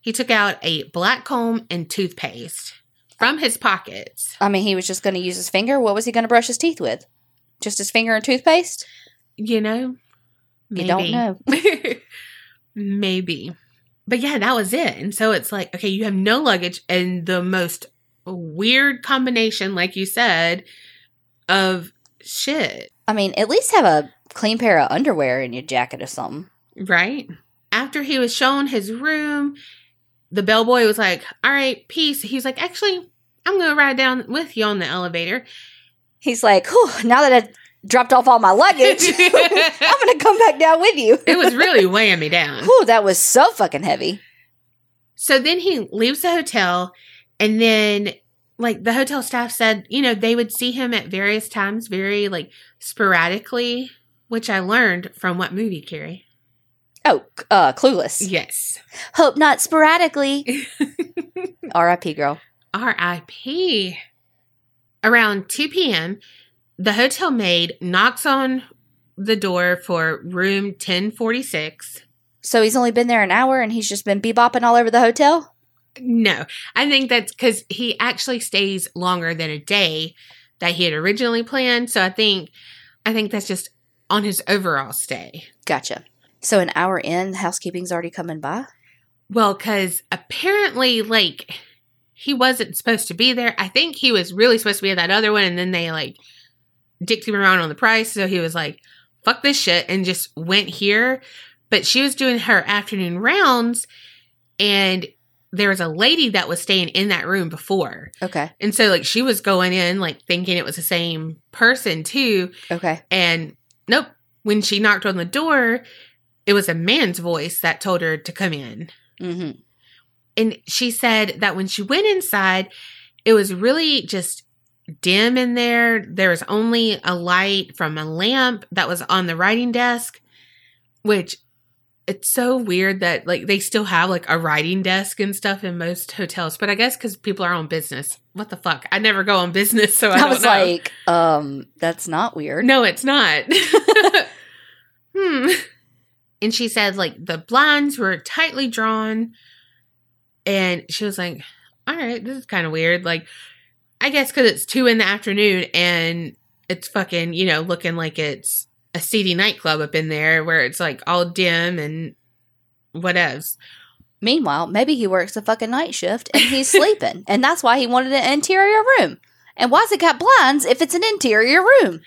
He took out a black comb and toothpaste from his pockets. I mean, he was just going to use his finger. What was he going to brush his teeth with? Just his finger and toothpaste? You know? You don't know. Maybe. But yeah, that was it. And so it's like, okay, you have no luggage and the most weird combination, like you said, of shit. I mean, at least have a clean pair of underwear in your jacket or something. Right? After he was shown his room, the bellboy was like, All right, peace. He was like, Actually, I'm going to ride down with you on the elevator. He's like, now that I dropped off all my luggage, I'm going to come back down with you. It was really weighing me down. Whew, that was so fucking heavy. So then he leaves the hotel, and then, like, the hotel staff said, you know, they would see him at various times, very, like, sporadically, which I learned from what movie, Carrie? Oh, uh, clueless. Yes. Hope not sporadically. R.I.P. girl. RIP. Around 2 p.m., the hotel maid knocks on the door for room 1046. So he's only been there an hour and he's just been bebopping all over the hotel? No, I think that's because he actually stays longer than a day that he had originally planned. So I think, I think that's just on his overall stay. Gotcha. So an hour in, housekeeping's already coming by? Well, because apparently, like, he wasn't supposed to be there. I think he was really supposed to be at that other one, and then they like dicked him around on the price. So he was like, "Fuck this shit," and just went here. But she was doing her afternoon rounds, and there was a lady that was staying in that room before. Okay. And so like she was going in like thinking it was the same person too. Okay. And nope. When she knocked on the door, it was a man's voice that told her to come in. Mm-hmm. And she said that when she went inside, it was really just dim in there. There was only a light from a lamp that was on the writing desk, which it's so weird that like they still have like a writing desk and stuff in most hotels. But I guess because people are on business. What the fuck? I never go on business, so I, I, was know. like, um, that's not weird. No, it's not. hmm. And she said, like, the blinds were tightly drawn. And she was like, all right, this is kind of weird. Like, I guess because it's two in the afternoon and it's fucking, you know, looking like it's a seedy nightclub up in there where it's like all dim and whatevs. Meanwhile, maybe he works a fucking night shift and he's sleeping, and that's why he wanted an interior room. And why's it got blinds if it's an interior room?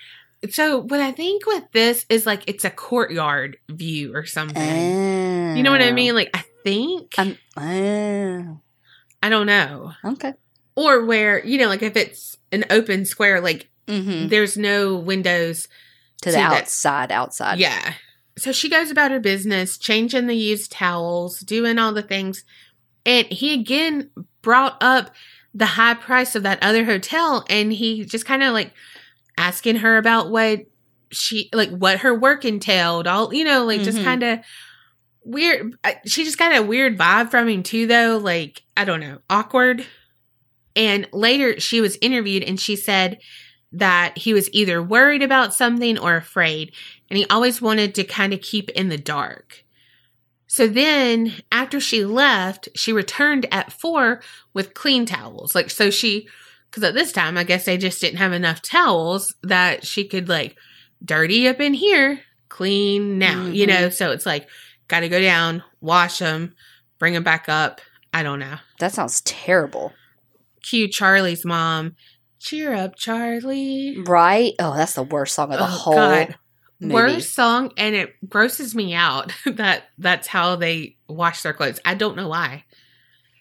So, what I think with this is like it's a courtyard view or something. Oh. you know what I oh. mean? Like, I think. Um, oh, I don't know. okay. or where you know like if it's an open square like Mm-hmm. there's no windows To the To the- outside, outside. yeah so she goes about her business changing the used towels doing all the things and he again brought up the high price of that other hotel and he just kind of like asking her about what she like what her work entailed all you know like just Mhm. kind of weird she just got a weird vibe from him too though like i don't know awkward. And later she was interviewed and she said that he was either worried about something or afraid and he always wanted to kind of keep in the dark. So then after she left she returned at four with clean towels. Like so she because at this time i guess they just didn't have enough towels that she could like dirty up in here clean now you Mhm. know? So it's like got to go down wash them bring them back up i don't know That sounds terrible. cue charlie's mom cheer up charlie Right? Oh, that's the worst song of the Oh, whole God. movie. worst song and it grosses me out that that's how they wash their clothes i don't know why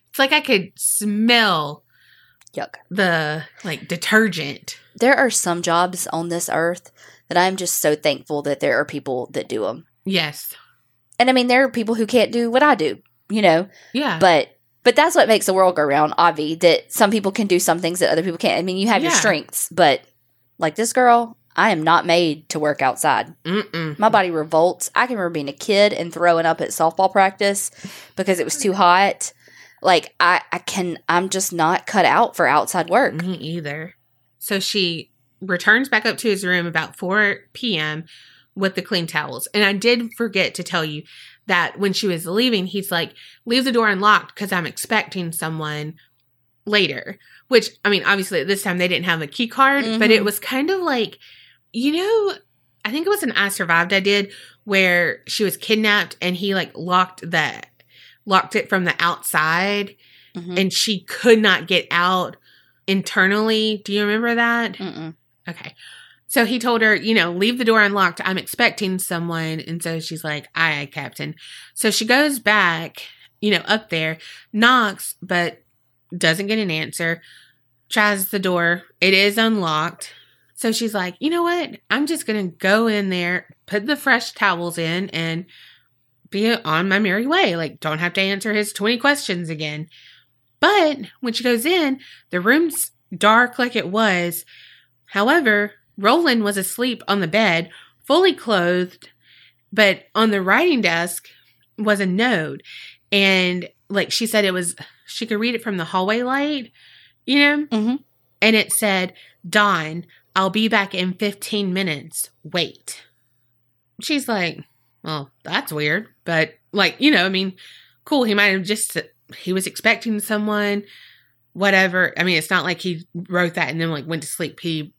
it's like i could smell Yuck. the like detergent There are some jobs on this earth that I'm just so thankful that there are people that do them. yes And I mean, there are people who can't do what I do, you know, yeah but but that's what makes the world go round, Avi, that some people can do some things that other people can't. I mean, you have your strengths, but like this girl, I am not made to work outside. Mm-mm. My body revolts. I can remember being a kid and throwing up at softball practice because it was too hot. Like I, I can I'm just not cut out for outside work. Me either. So she returns back up to his room about 4 p.m. with the clean towels. And I did forget to tell you that when she was leaving, he's like, leave the door unlocked because I'm expecting someone later. Which, I mean, obviously at this time they didn't have a key card, but it Mhm. was kind of like, you know, I think it was an I Survived I did where she was kidnapped and he like locked that locked it from the outside Mhm. and she could not get out internally. Do you remember that? Mm-mm. Okay. So he told her, you know, leave the door unlocked. I'm expecting someone. And so she's like, aye, aye, Captain. So she goes back, you know, up there, knocks, but doesn't get an answer, tries the door. It is unlocked. So she's like, you know what? I'm just going to go in there, put the fresh towels in, and be on my merry way. Like, don't have to answer his 20 questions again. But when she goes in, the room's dark like it was. However, Roland was asleep on the bed, fully clothed, but on the writing desk was a note. And like she said, it was, she could read it from the hallway light, you know? Mhm. And it said, Dawn, I'll be back in 15 minutes. Wait. She's like, well, that's weird. But like, you know, I mean, cool. He might have just, he was expecting someone, whatever. I mean, it's not like he wrote that and then like went to sleep. He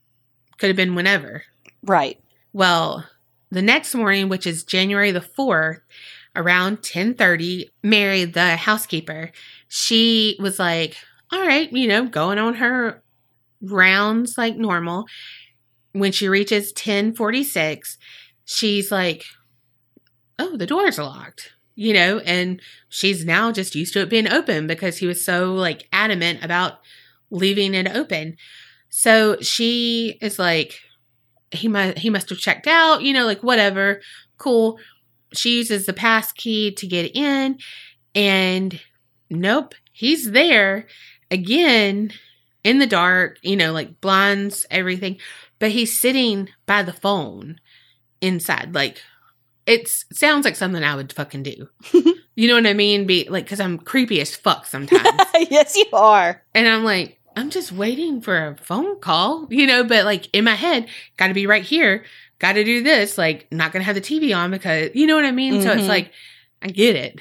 could have been whenever. Right. Well, the next morning, which is January the 4th, around 10:30, Mary, the housekeeper, she was like, "All right, you know, going on her rounds like normal." When she reaches 10:46, she's like, "Oh, the door's locked." you know, and she's now just used to it being open because he was so like adamant about leaving it open. So she is like, he must he must have checked out, you know, like whatever, cool. She uses the pass key to get in, and nope, he's there again in the dark, you know, like blinds, everything, but he's sitting by the phone inside, like it sounds like something I would fucking do. you know what I mean? Be like, because I'm creepy as fuck sometimes. yes, you are. and I'm like, I'm just waiting for a phone call, you know, but like in my head, got to be right here, got to do this, like, not going to have the TV on because, you know what I mean? So it's Mhm. like, I get it.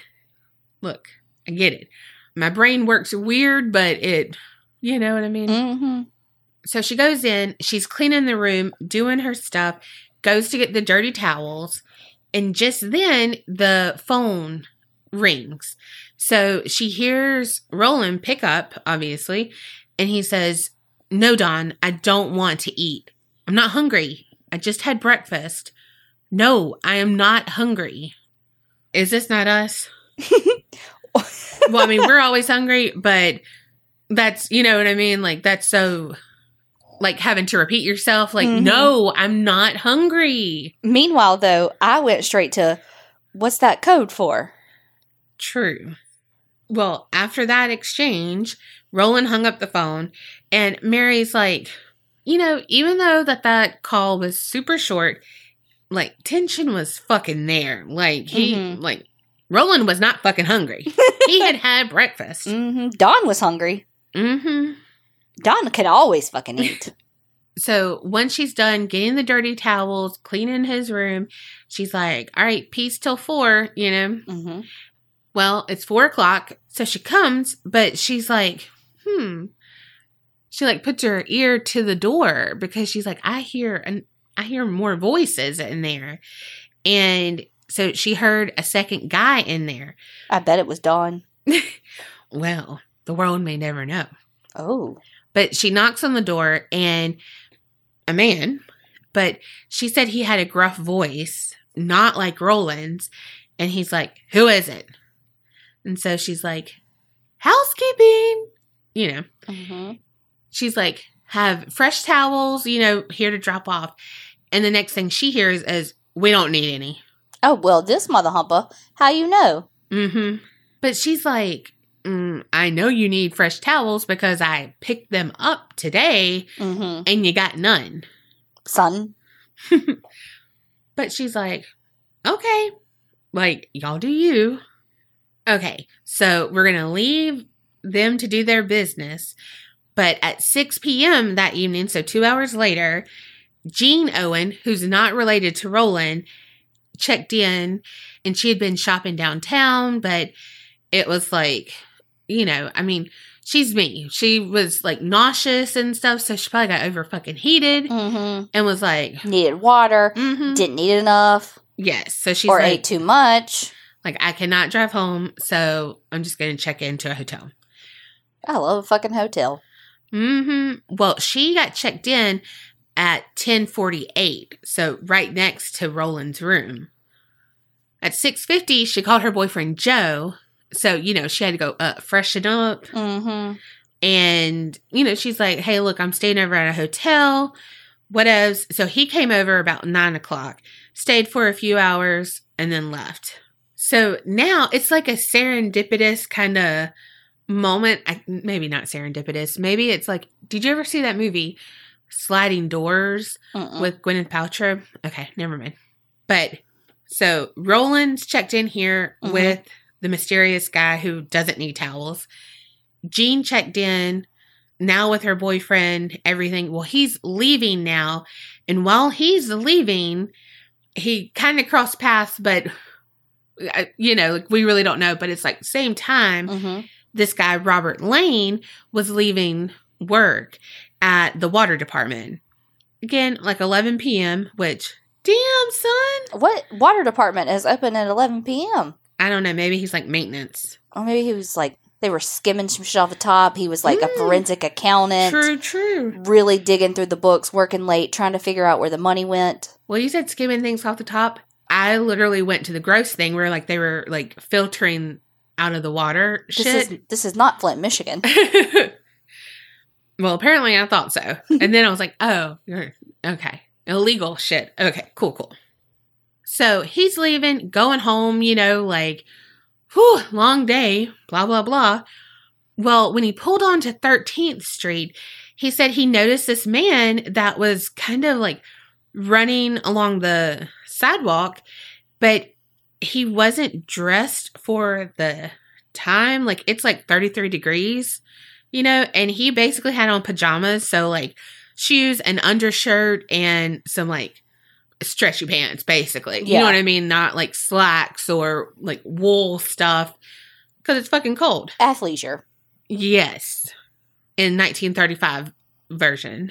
Look, I get it. My brain works weird, but it, you know what I mean? Mm-hmm. So she goes in, she's cleaning the room, doing her stuff, goes to get the dirty towels, and just then the phone rings. So she hears Roland pick up, obviously, and he says, No, Don, I don't want to eat. I'm not hungry. I just had breakfast. No, I am not hungry. Is this not us? well, I mean, we're always hungry, but that's, you know what I mean? Like, that's so, like, having to repeat yourself, like, Mhm. no, I'm not hungry. Meanwhile, though, I went straight to, what's that code for? True. Well, after that exchange, Roland hung up the phone, and Mary's like, you know, even though that that call was super short, like, tension was fucking there. Like, he, Mhm. like, Roland was not fucking hungry. he had had breakfast. hmm Don was hungry. Mm-hmm. Don could always fucking eat. So once she's done getting the dirty towels, cleaning his room, she's like, all right, peace till four, you know? hmm Well, it's four o'clock. So she comes, but she's like, hmm. She like puts her ear to the door because she's like, I hear and I hear more voices in there. And so she heard a second guy in there. I bet it was Don. Well, the world may never know. Oh. But she knocks on the door and a man, but she said he had a gruff voice, not like Roland's. And he's like, Who is it? And so she's like, Housekeeping. You know, hmm she's like, Have fresh towels, you know, here to drop off. And the next thing she hears is, We don't need any. Oh, well, this mother humper, how you know? Mm hmm. But she's like, mm, I know you need fresh towels because I picked them up today hmm and you got none. Son. But she's like, okay, like, y'all do you. Okay, so we're going to leave them to do their business. But at 6 p.m. that evening, so two hours later, Jean Owen, who's not related to Roland, checked in and she had been shopping downtown, but it was like, you know, I mean, she's me. She was like nauseous and stuff, so she probably got over fucking heated hmm and was like, Needed water. mm-hmm. Didn't eat enough. Yes. So she's or like, ate too much. like, I cannot drive home, so I'm just going to check into a hotel. I love a fucking hotel. Mm-hmm. Well, she got checked in at 1048, so right next to Roland's room. At 650, she called her boyfriend Joe. So, you know, she had to go uh, freshen up. hmm And, you know, she's like, hey, look, I'm staying over at a hotel. What else? So he came over about nine o'clock, stayed for a few hours, and then left. So now it's like a serendipitous kind of moment. I, maybe not serendipitous. Maybe it's like, did you ever see that movie, Sliding Doors, Mm-mm. with Gwyneth Paltrow? Okay, never mind. But so Roland's checked in here Mhm. with the mysterious guy who doesn't need towels. Jean checked in now with her boyfriend, everything. Well, he's leaving now. And while he's leaving, he kind of crossed paths, but uh, you know, like we really don't know. But it's like same time, Mhm. This guy Robert Lane was leaving work at the water department. Again, like 11 p.m., which damn son, What water department is open at 11 p.m.? I don't know. Maybe he's like maintenance. Or maybe he was like, they were skimming some shit off the top. He was like a Mm. forensic accountant, True, true. really digging through the books, working late, trying to figure out where the money went. Well, you said skimming things off the top. I literally went to the gross thing where like they were like filtering out of the water This shit. is this is not Flint, Michigan. well, apparently I thought so. And then I was like, oh, okay. Illegal shit. Okay, cool, cool. So he's leaving, going home, you know, like, whew, long day, blah, blah, blah. Well, when he pulled onto 13th Street, he said he noticed this man that was kind of like running along the sidewalk, but he wasn't dressed for the time. Like, it's like 33 degrees you know, and he basically had on pajamas, so like shoes and undershirt and some like stretchy pants, basically. You Yeah. know what I mean? Not like slacks or like wool stuff because it's fucking cold. Athleisure. Yes. In 1935 version.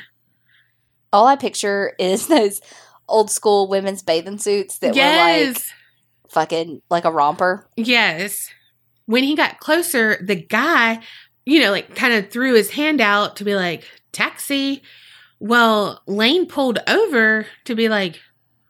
All I picture is those old school women's bathing suits that were like yes. Fucking like a romper. Yes. When he got closer, the guy, you know, like kind of threw his hand out to be like, taxi. Well, Lane pulled over to be like,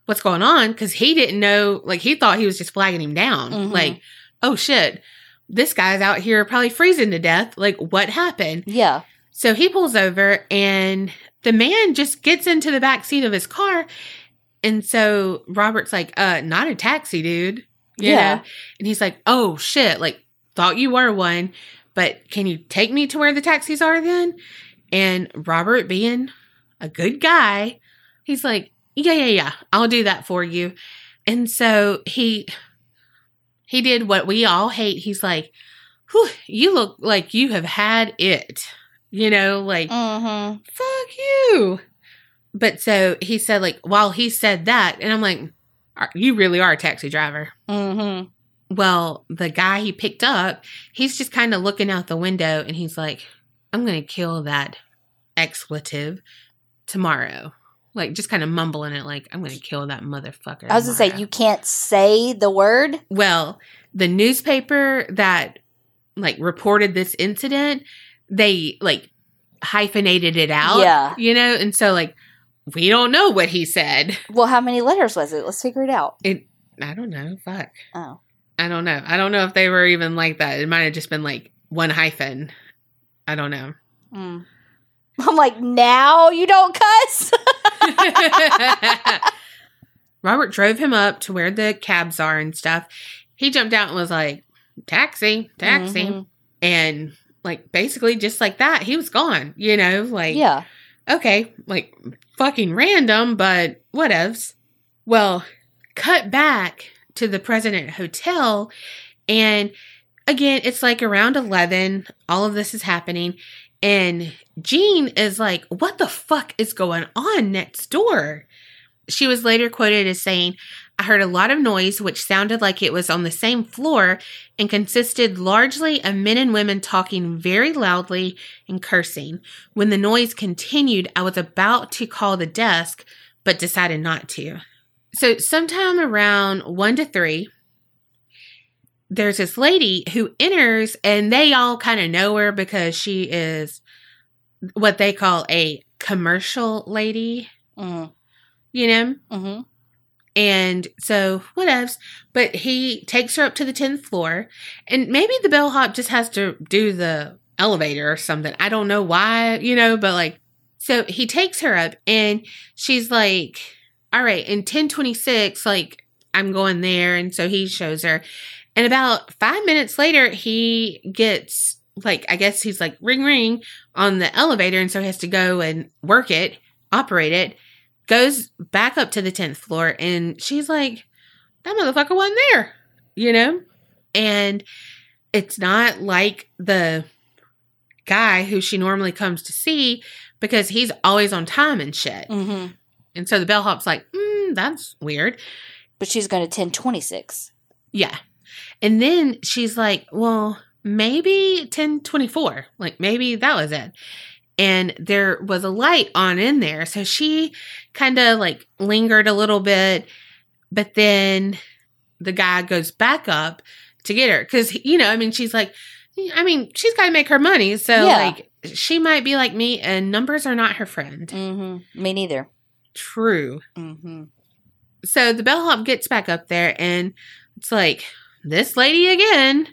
what's going on? Because he didn't know, like, he thought he was just flagging him down. Mhm. Like, oh shit, this guy's out here probably freezing to death. Like, what happened? Yeah. So he pulls over and the man just gets into the back seat of his car. And so Robert's like, uh, not a taxi, dude. You Yeah. know? And he's like, oh shit, like, thought you were one, but can you take me to where the taxis are then? And Robert, being a good guy, he's like, yeah, yeah, yeah, I'll do that for you. And so he he did what we all hate. He's like, Whew, you look like you have had it. You know, like Mm-hmm. fuck you. But so he said, like, while he said that, and I'm like, you really are a taxi driver. Mm-hmm. Well, the guy he picked up, he's just kind of looking out the window and he's like, I'm going to kill that expletive tomorrow. Like, just kind of mumbling it, like, I'm going to kill that motherfucker. I was gonna say you can't say the word. Well, the newspaper that like reported this incident, they like hyphenated it out. Yeah. You know, and so like we don't know what he said. Well, how many letters was it? Let's figure it out. It I don't know. Fuck. Oh. I don't know. I don't know if they were even like that. It might have just been like one hyphen. I don't know. Mm. I'm like, now you don't cuss. Robert drove him up to where the cabs are and stuff. He jumped out and was like, taxi, taxi. Mhm. And like basically just like that, he was gone, you know, like Yeah. okay, like fucking random, but whatevs. Well, cut back to the President Hotel, and again, it's like around 11, all of this is happening, and Jean is like, What the fuck is going on next door? She was later quoted as saying, I heard a lot of noise, which sounded like it was on the same floor and consisted largely of men and women talking very loudly and cursing. When the noise continued, I was about to call the desk, but decided not to. So, sometime around one to three, there's this lady who enters, and they all kind of know her because she is what they call a commercial lady, Mm-hmm. You know? Mm-hmm. And so, whatevs. But he takes her up to the 10th floor. And maybe the bellhop just has to do the elevator or something. I don't know why, you know, but like, so he takes her up and she's like, all right, in 1026, like, I'm going there. And so he shows her. And about five minutes later, he gets, like, I guess he's like, ring, ring on the elevator. And so he has to go and work it, operate it goes back up to the 10th floor and she's like that motherfucker wasn't there you know? And it's not like the guy who she normally comes to see because he's always on time and shit. Mm-hmm. and so the bellhop's like mm, that's weird. But she's going to 1026. yeah. And then she's like well maybe 1024 like maybe that was it and there was a light on in there so she kind of like lingered a little bit but then the guy goes back up to get her because you know i mean she's like i mean she's got to make her money so Yeah. like she might be like me and numbers are not her friend Mm-hmm. Me neither. true Mm-hmm. So the bellhop gets back up there and it's like, this lady again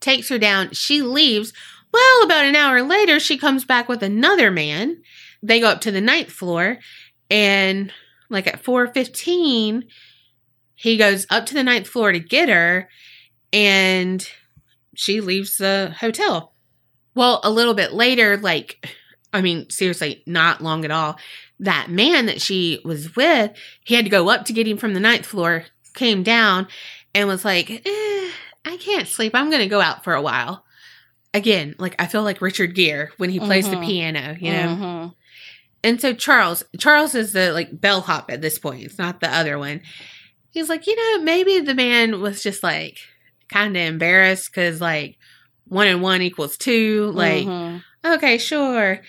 takes her down. She leaves. Well, about an hour later, she comes back with another man. They go up to the ninth floor and like at 415, he goes up to the ninth floor to get her and she leaves the hotel. Well, a little bit later, like, I mean, seriously, not long at all, that man that she was with, he had to go up to get him from the ninth floor, came down, and was like, eh, I can't sleep. I'm going to go out for a while. Again, like, I feel like Richard Gere when he plays Mhm. the piano, you know? Mhm. And so Charles, Charles is the like bellhop at this point. It's not the other one. He's like, you know, maybe the man was just like kind of embarrassed because like one and one equals two. Like, Mhm. okay, sure.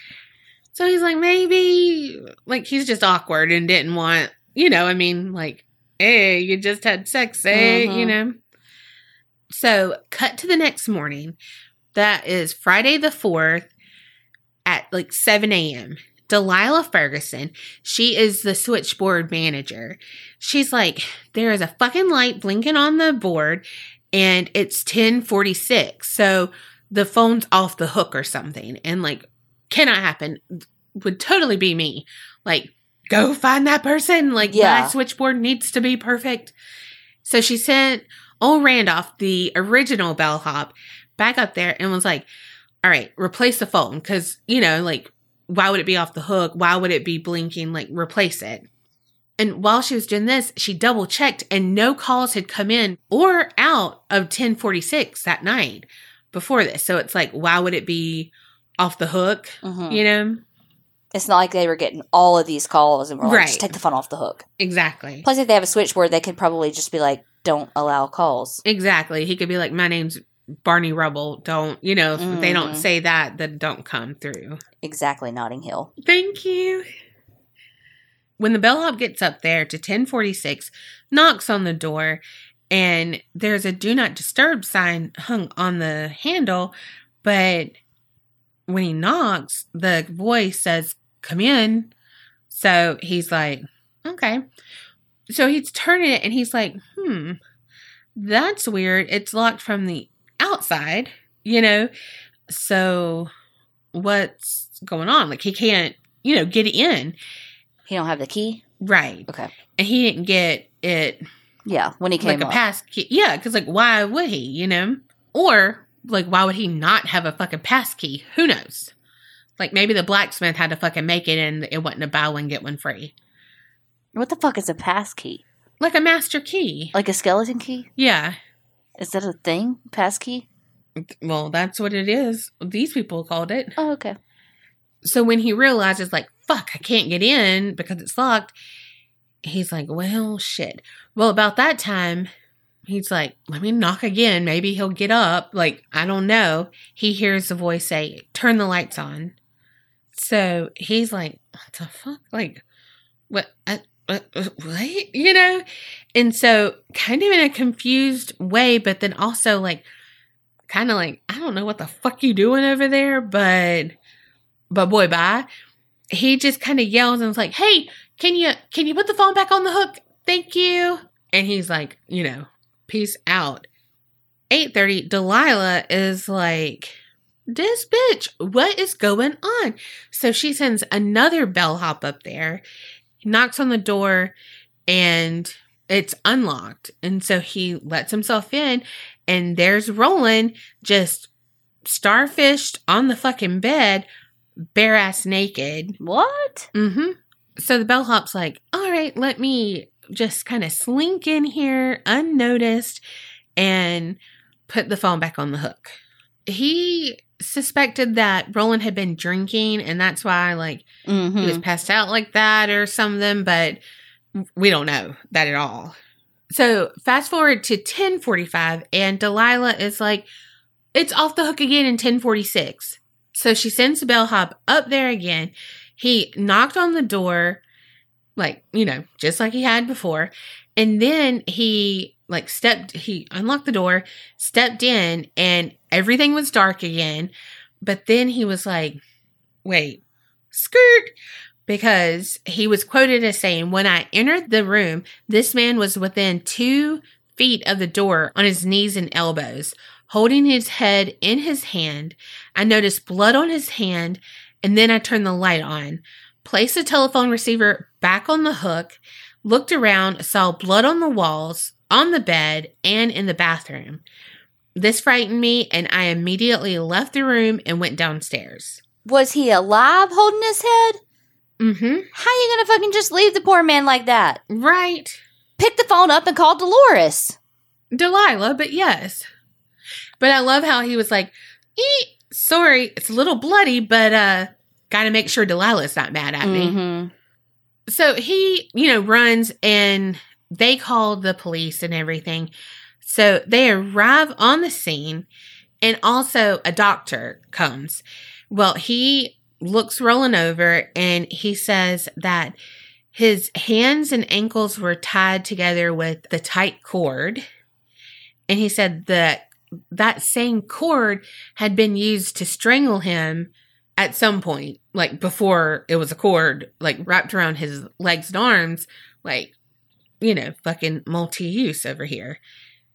So he's like, maybe like he's just awkward and didn't want, you know, I mean, like, hey, you just had sex, eh? You Mhm. know. So cut to the next morning. That is Friday the fourth at like 7 a.m. Delilah Ferguson, she is the switchboard manager. She's like, there is a fucking light blinking on the board and it's 1046. So the phone's off the hook or something. And like, cannot happen. Would totally be me. Like, go find that person. Like, Yeah. my switchboard needs to be perfect. So she sent old Randolph, the original bellhop, back up there and was like, all right, replace the phone. Cause, you know, like, why would it be off the hook? Why would it be blinking? Like, replace it. And while she was doing this, she double checked and no calls had come in or out of 1046 that night before this. So it's like, why would it be off the hook? Mhm. You know? It's not like they were getting all of these calls and were like, Right. just take the phone off the hook. Exactly. Plus, if they have a switchboard, they could probably just be like, don't allow calls. Exactly. He could be like, my name's Barney Rubble. Don't, you know, if they don't Mhm. say that, then don't come through. Exactly, Notting Hill. Thank you. When the bellhop gets up there to 1046, knocks on the door, and there's a do not disturb sign hung on the handle, but when he knocks, the voice says, Come in. So he's like, Okay. So he's turning it and he's like, Hmm, that's weird. It's locked from the outside, you know? So what's going on? Like he can't, you know, get in. He don't have the key? Right. Okay. And he didn't get it Yeah, when he came like a up. pass key. Yeah, because like why would he, you know? Or like why would he not have a fucking pass key? Who knows? Like maybe the blacksmith had to fucking make it and it wasn't a buy one get one free. what the fuck is a pass key? Like a master key. Like a skeleton key? Yeah. Is that a thing? Pass key? Well, that's what it is. These people called it. Oh, okay. So when he realizes, like, fuck, I can't get in because it's locked, he's like, well, shit. Well, about that time, he's like, let me knock again. Maybe he'll get up. Like, I don't know. He hears the voice say, turn the lights on. So he's like, what the fuck? Like, what? Uh, uh, uh, what? You know? And so, kind of in a confused way, but then also like, kind of like, I don't know what the fuck you doing over there, but but boy bye. He just kind of yells and was like hey can you can you put the phone back on the hook? Thank you. And he's like you know peace out. 8.30 delilah is like this bitch what is going on? So she sends another bellhop up there knocks on the door and it's unlocked and so he lets himself in and there's roland just starfished on the fucking bed bare ass naked. What? Mm-hmm. So the bellhop's like, all right, let me just kind of slink in here unnoticed and put the phone back on the hook. He suspected that Roland had been drinking and that's why like Mm-hmm. he was passed out like that or something, but we don't know that at all. So fast forward to 1045 and Delilah is like, it's off the hook again in 1046. So she sends the bellhop up there again. He knocked on the door, like, you know, just like he had before. And then he like stepped, he unlocked the door, stepped in, and everything was dark again. But then he was like, wait, skirt. because he was quoted as saying, When I entered the room, this man was within two feet of the door on his knees and elbows, holding his head in his hand. I noticed blood on his hand, and then I turned the light on, placed the telephone receiver back on the hook, looked around, saw blood on the walls, on the bed, and in the bathroom. This frightened me, and I immediately left the room and went downstairs. Was he alive holding his head? Mm-hmm. How you gonna fucking just leave the poor man like that? Right. Pick the phone up and call Dolores. Delilah, but yes. But I love how he was like, "Eek, sorry, it's a little bloody, but uh gotta make sure Delilah's not mad at me. So he, you know, runs and they call the police and everything. So they arrive on the scene and also a doctor comes. Well, he looks Roland over and he says that his hands and ankles were tied together with the tight cord. And he said that that same cord had been used to strangle him at some point, like before it was a cord, like wrapped around his legs and arms, like, you know, fucking multi use over here.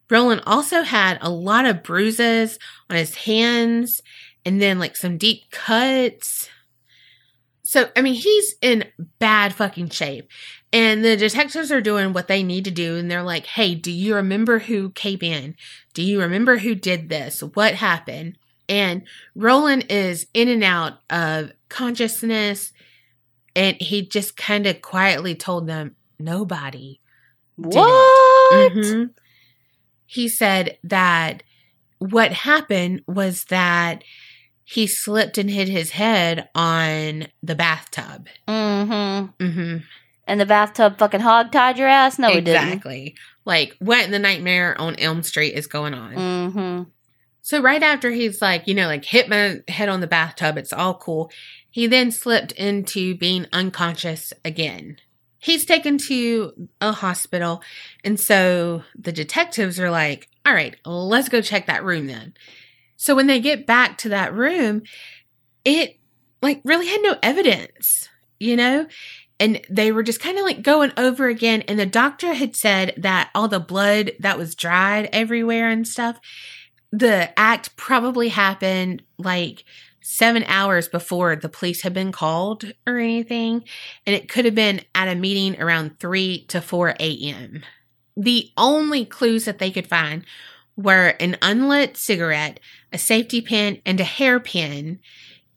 Roland also had a lot of bruises on his hands and then like some deep cuts. So, I mean, he's in bad fucking shape. And the detectives are doing what they need to do. And they're like, hey, do you remember who came in? Do you remember who did this? What happened? And Roland is in and out of consciousness. And he just kind of quietly told them, nobody. did it." What? Mhm. He said that what happened was that he slipped and hit his head on the bathtub. Mm-hmm. Mm-hmm. And the bathtub fucking hog tied your ass? No, it didn't. exactly. Like what in the nightmare on Elm Street is going on. Mm-hmm. So right after he's like, you know, like hit my head on the bathtub, it's all cool. He then slipped into being unconscious again. He's taken to a hospital, and so the detectives are like, "All right, let's go check that room then." So when they get back to that room, it like really had no evidence, you know? And they were just kind of like going over again and the doctor had said that all the blood that was dried everywhere and stuff the act probably happened like seven hours before the police had been called or anything, and it could have been at a meeting around 3 to 4 a.m. The only clues that they could find were an unlit cigarette, a safety pin, and a hairpin,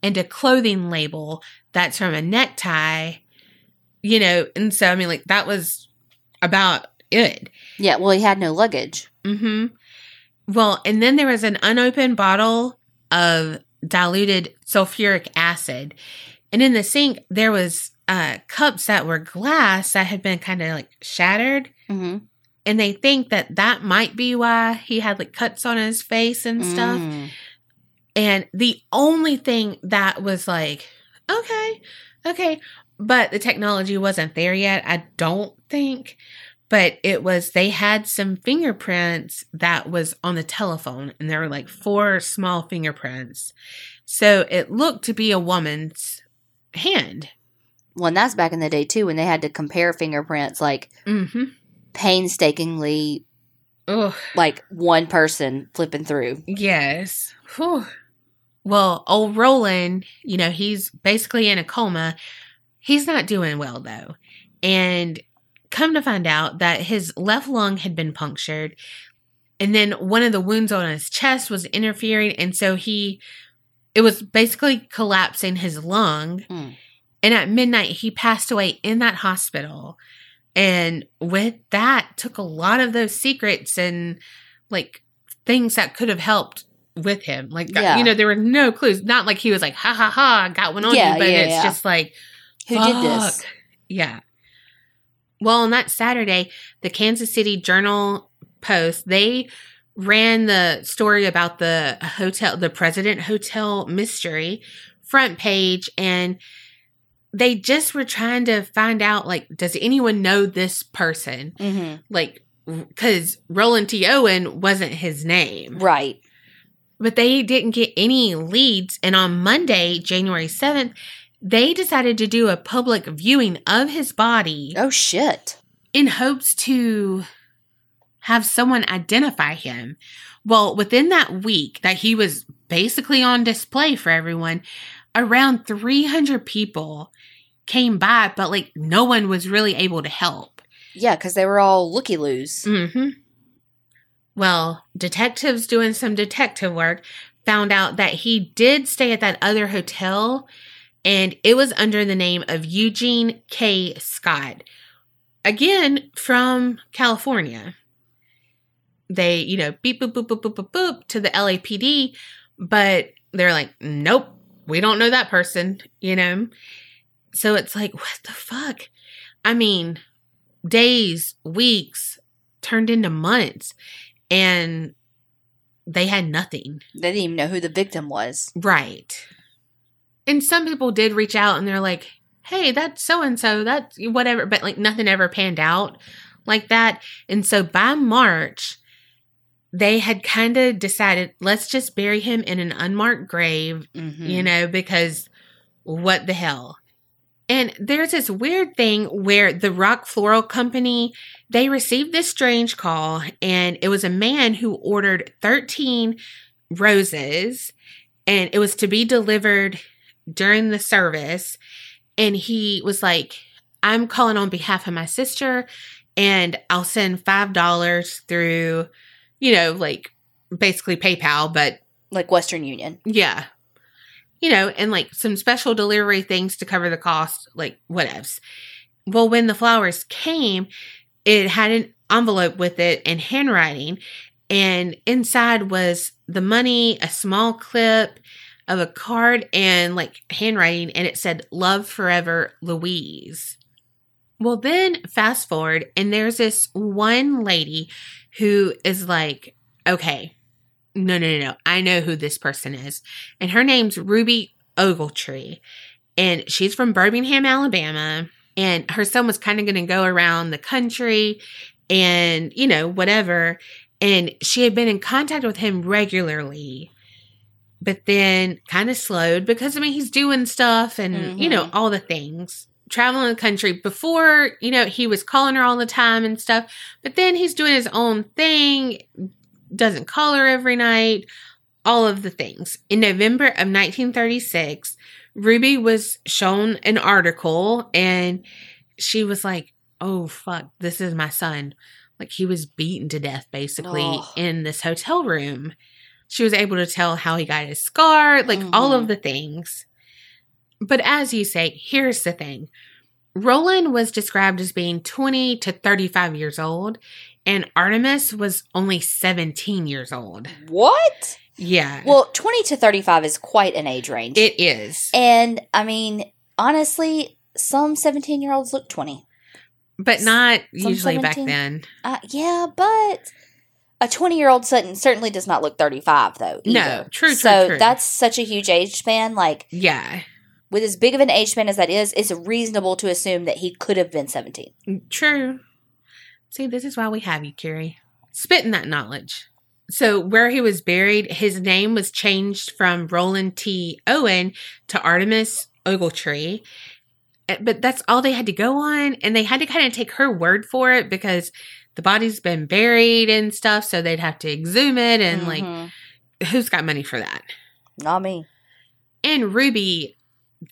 and a clothing label that's from a necktie, you know, and so I mean, like, that was about it. Yeah, well, he had no luggage. Mm-hmm. Well, and then there was an unopened bottle of diluted sulfuric acid. And in the sink, there was uh, cups that were glass that had been kind of like shattered. Mm-hmm. And they think that that might be why he had like cuts on his face and stuff. Mm. And the only thing that was like, okay, okay, but the technology wasn't there yet, I don't think. But it was, they had some fingerprints that was on the telephone, and there were like four small fingerprints. So it looked to be a woman's hand. Well, and that's back in the day too, when they had to compare fingerprints, like Mm-hmm. painstakingly, Ugh. like one person flipping through. Yes. Whew. Well, old Roland, you know, he's basically in a coma. He's not doing well though. And come to find out that his left lung had been punctured. And then one of the wounds on his chest was interfering. And so he, it was basically collapsing his lung. Hmm. And at midnight, he passed away in that hospital. And with that, took a lot of those secrets and like things that could have helped with him. Like, Yeah. you know, there were no clues. Not like he was like, ha ha ha, got one on Yeah, you. But yeah, it's just like, Who did this? Yeah. Well, on that Saturday, the Kansas City Journal Post, they ran the story about the hotel, the President Hotel mystery front page, and they just were trying to find out like, does anyone know this person? Mm-hmm. Like, because Roland T. Owen wasn't his name Right. but they didn't get any leads. And on Monday, January 7th, they decided to do a public viewing of his body Oh shit. in hopes to have someone identify him. Well, within that week that he was basically on display for everyone, around 300 people came by, but like no one was really able to help. Yeah, because they were all looky loos. hmm Well, detectives doing some detective work found out that he did stay at that other hotel and it was under the name of Eugene K. Scott. Again, from California. They, you know, beep, boop, boop, boop, boop, boop, boop to the LAPD, but they're like, nope, we don't know that person, you know? So it's like, what the fuck? I mean, days, weeks turned into months and they had nothing. They didn't even know who the victim was. Right. And some people did reach out and they're like, hey, that's so and so, that's whatever, but like nothing ever panned out like that. And so by March, they had kind of decided, let's just bury him in an unmarked grave, Mm-hmm. you know, because what the hell? And there's this weird thing where the Rock Floral Company, they received this strange call and it was a man who ordered 13 roses and it was to be delivered during the service and he was like, "I'm calling on behalf of my sister and I'll send $5 through, you know, like basically PayPal, but like Western Union. yeah. You know, and like some special delivery things to cover the cost, like whatevs. Well, when the flowers came, it had an envelope with it and handwriting. And inside was the money, a small clip of a card, and like handwriting. And it said, Love forever, Louise. Well, then fast forward, and there's this one lady who is like, okay, no, no, no, no. I know who this person is. And her name's Ruby Ogletree. And she's from Birmingham, Alabama. And her son was kind of going to go around the country and, you know, whatever. And she had been in contact with him regularly, but then kind of slowed because, I mean, he's doing stuff and, you know, Mhm. all the things. Traveling the country before, you know, he was calling her all the time and stuff, but then he's doing his own thing, doesn't call her every night, all of the things. In November of 1936, Ruby was shown an article and she was like, oh, fuck, this is my son. Like he was beaten to death basically Oh. in this hotel room. She was able to tell how he got his scar, like all Mhm. of the things. But as you say, here's the thing Roland was described as being 20 to 35 years old, and Artemis was only 17 years old. What? Yeah. Well, 20 to 35 is quite an age range. it is. and I mean, honestly, some 17 year olds look 20. but not usually back then. Uh, yeah, but a 20 year old Sutton certainly does not look 35, though. No, either. true, true, So true. that's such a huge age span. Like, Yeah. with as big of an age span as that is, it's reasonable to assume that he could have been 17. True. See, this is why we have you, Carrie. Spitting that knowledge. So, where he was buried, his name was changed from Roland T. Owen to Artemis Ogletree. Uh, But that's all they had to go on. And they had to kind of take her word for it because the body's been buried and stuff. So they'd have to exhume it. And, like, Mhm. who's got money for that? not me. and Ruby,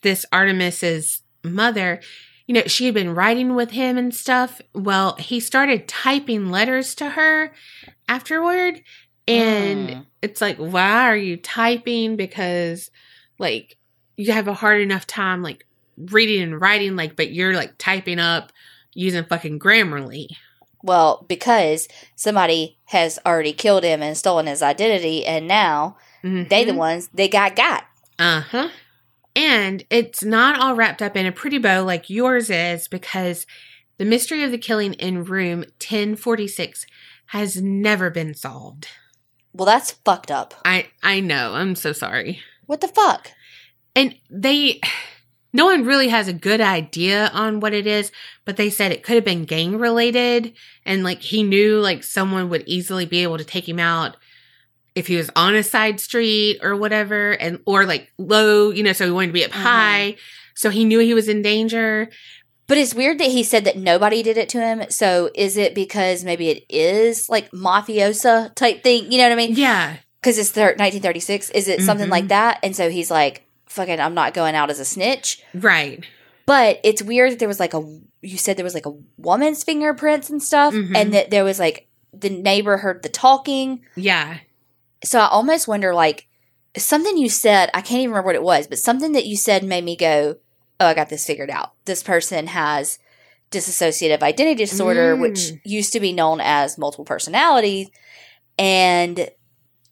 this Artemis's mother, you know, she had been writing with him and stuff. Well, he started typing letters to her afterward. And Mm. it's like, why are you typing? Because, like, you have a hard enough time, like, reading and writing, like, but you're, like, typing up using fucking Grammarly. Well, because somebody has already killed him and stolen his identity, and now they the ones they got got. Uh huh. And it's not all wrapped up in a pretty bow like yours is because the mystery of the killing in room 1046 has never been solved. Well, that's fucked up. I I know. I'm so sorry. What the fuck? And they no one really has a good idea on what it is, but they said it could have been gang related and like he knew like someone would easily be able to take him out if he was on a side street or whatever and or like low, you know, so he wanted to be up Mhm. high. So he knew he was in danger. But it's weird that he said that nobody did it to him. So is it because maybe it is like mafiosa type thing? You know what I mean? Yeah. Because it's thir- 1936. Is it something Mhm. like that? And so he's like, fucking, I'm not going out as a snitch. Right. But it's weird that there was like a, you said there was like a woman's fingerprints and stuff. Mhm. And that there was like, the neighbor heard the talking. Yeah. So I almost wonder like, something you said, I can't even remember what it was, but something that you said made me go, oh, I got this figured out. This person has dissociative identity disorder, which Mm. used to be known as multiple personality." And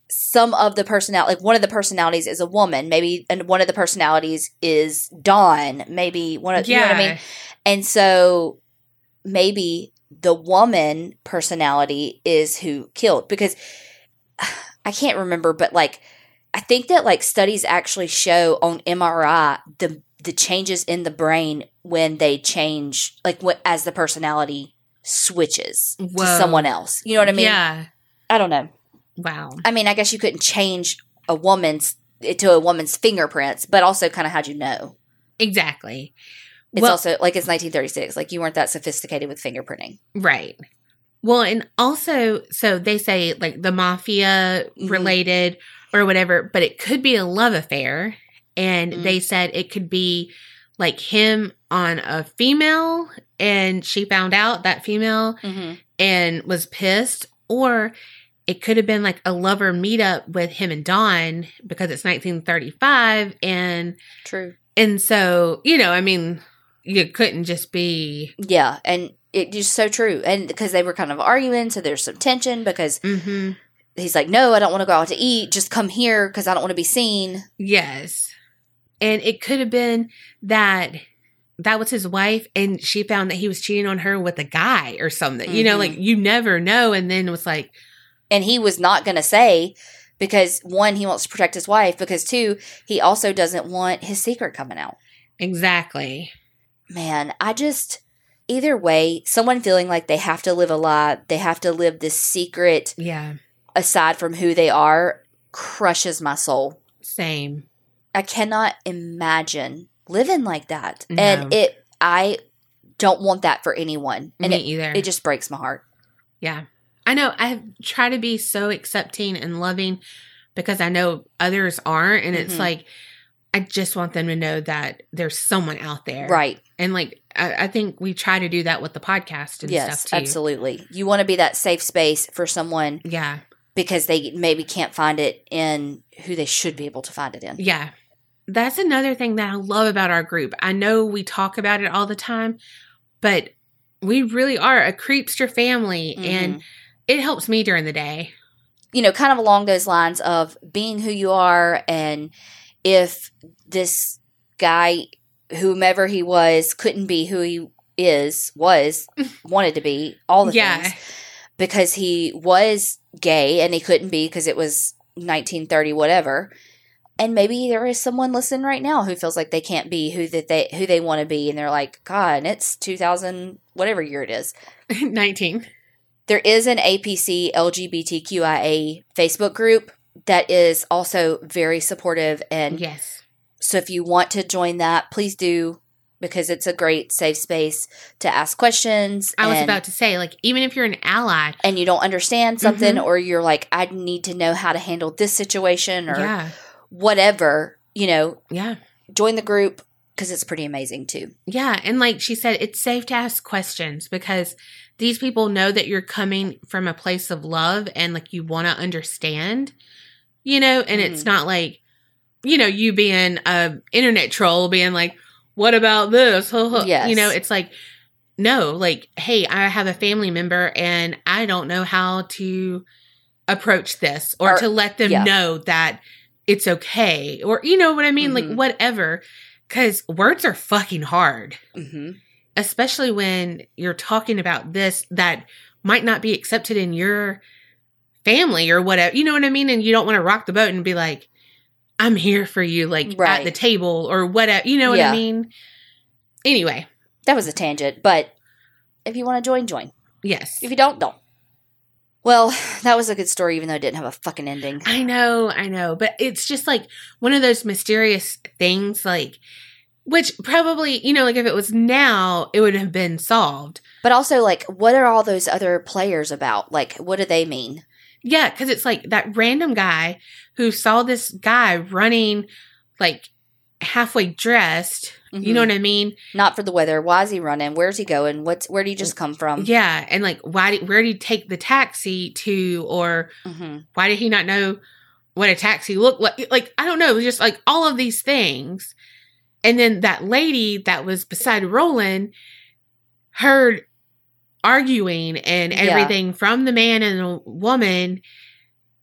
some of the personality, like one of the personalities is a woman, maybe, and one of the personalities is Don, maybe one of, you know what I mean? And so maybe the woman personality is who killed because I can't remember, but like I think that like studies actually show on MRI the the changes in the brain when they change like what as the personality switches to someone else. You know what I mean? Yeah. I don't know. Wow. I mean, I guess you couldn't change a woman's to a woman's fingerprints, but also kind of how'd you know? Exactly. It's Well- also like it's 1936. Like you weren't that sophisticated with fingerprinting. Right. Well, and also, so they say like the mafia Mhm. related or whatever, but it could be a love affair. And Mm. they said it could be like him on a female and she found out that female Mm-hmm. and was pissed, or it could have been like a lover meetup with him and Don because it's 1935 and True. and so, you know, I mean, you couldn't just be Yeah, and it just so true. And because they were kind of arguing, so there's some tension because mhm he's like, "No, I don't want to go out to eat. Just come here because I don't want to be seen." Yes. And it could have been that that was his wife and she found that he was cheating on her with a guy or something. You know, like you never know. And then it was like, And he was not going to say because one, he wants to protect his wife. Because two, he also doesn't want his secret coming out. exactly. Man, I just either way, someone feeling like they have to live a lie, they have to live this secret Yeah. aside from who they are, crushes my soul. Same. I cannot imagine living like that. No. And it I don't want that for anyone. And Me it, either. it just breaks my heart. yeah. I know. I try to be so accepting and loving because I know others aren't. And it's Mhm. like, I just want them to know that there's someone out there. Right. And like, I, I think we try to do that with the podcast and yes, stuff too. absolutely. You want to be that safe space for someone Yeah. because they maybe can't find it in who they should be able to find it in. Yeah. That's another thing that I love about our group. I know we talk about it all the time, but we really are a creepster family and Mhm. It helps me during the day. you know, kind of along those lines of being who you are and if this guy whomever he was couldn't be who he is was wanted to be all the Yeah. things because he was gay and he couldn't be because it was 1930 whatever and maybe there is someone listening right now who feels like they can't be who that they who they want to be and they're like god and it's 2000 whatever year it is 19. There is an APC LGBTQIA Facebook group that is also very supportive. And Yes. so if you want to join that, please do because it's a great safe space to ask questions. I was and, about to say, like, even if you're an ally, and you don't understand something Mhm. or you're like, I need to know how to handle this situation or yeah, whatever, you know, yeah, join the group because it's pretty amazing too. yeah. And like she said, it's safe to ask questions because these people know that you're coming from a place of love and like you want to understand, you know, and it's Mhm. not like, you know, you being a internet troll being like, what about this? Yes. You know, it's like, no, like, hey, I have a family member and I don't know how to approach this or, Or- to let them yeah. know that it's okay or, you know what I mean? Mhm. Like, whatever. Cause words are fucking hard, Mm-hmm. especially when you're talking about this that might not be accepted in your family or whatever. You know what I mean? And you don't want to rock the boat and be like, I'm here for you, like at the table or whatever. You know what Yeah. I mean? Anyway, That was a tangent, but if you want to join, join. yes. If you don't, don't. Well, that was a good story, even though it didn't have a fucking ending. I know, I know. But it's just like one of those mysterious things. Like, Which probably, you know, like if it was now, it would have been solved. But also, like, what are all those other players about? Like, what do they mean? Yeah, because it's like that random guy who saw this guy running like halfway dressed. You know Mhm. what I mean? Not for the weather. Why is he running? Where's he going? What's where did he just come from? Yeah, and like why did where did he take the taxi to, or hmm why did he not know what a taxi looked like? Like I don't know, it was just like all of these things. And then that lady that was beside Roland heard arguing and Yeah. everything from the man and the woman.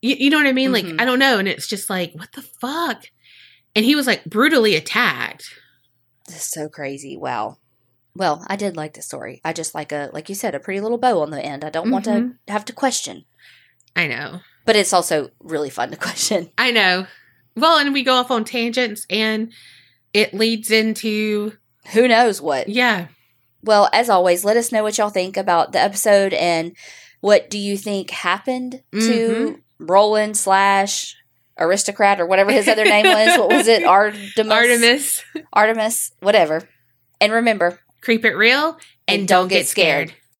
You, you know what I mean? Mhm. Like I don't know, and it's just like what the fuck. And he was like brutally attacked. This is so crazy. Wow. Well, I did like the story. I just like a like you said, a pretty little bow on the end. I don't want to Mhm. have to question. I know. But it's also really fun to question. I know. Well, and we go off on tangents and it leads into Who knows what? yeah. Well, as always, let us know what y'all think about the episode and what do you think happened to Mhm. Roland slash aristocrat or whatever his other name was. What was it? Artemis. Artemis, Artemis. Whatever. And remember, creep it real and, don't, get scared.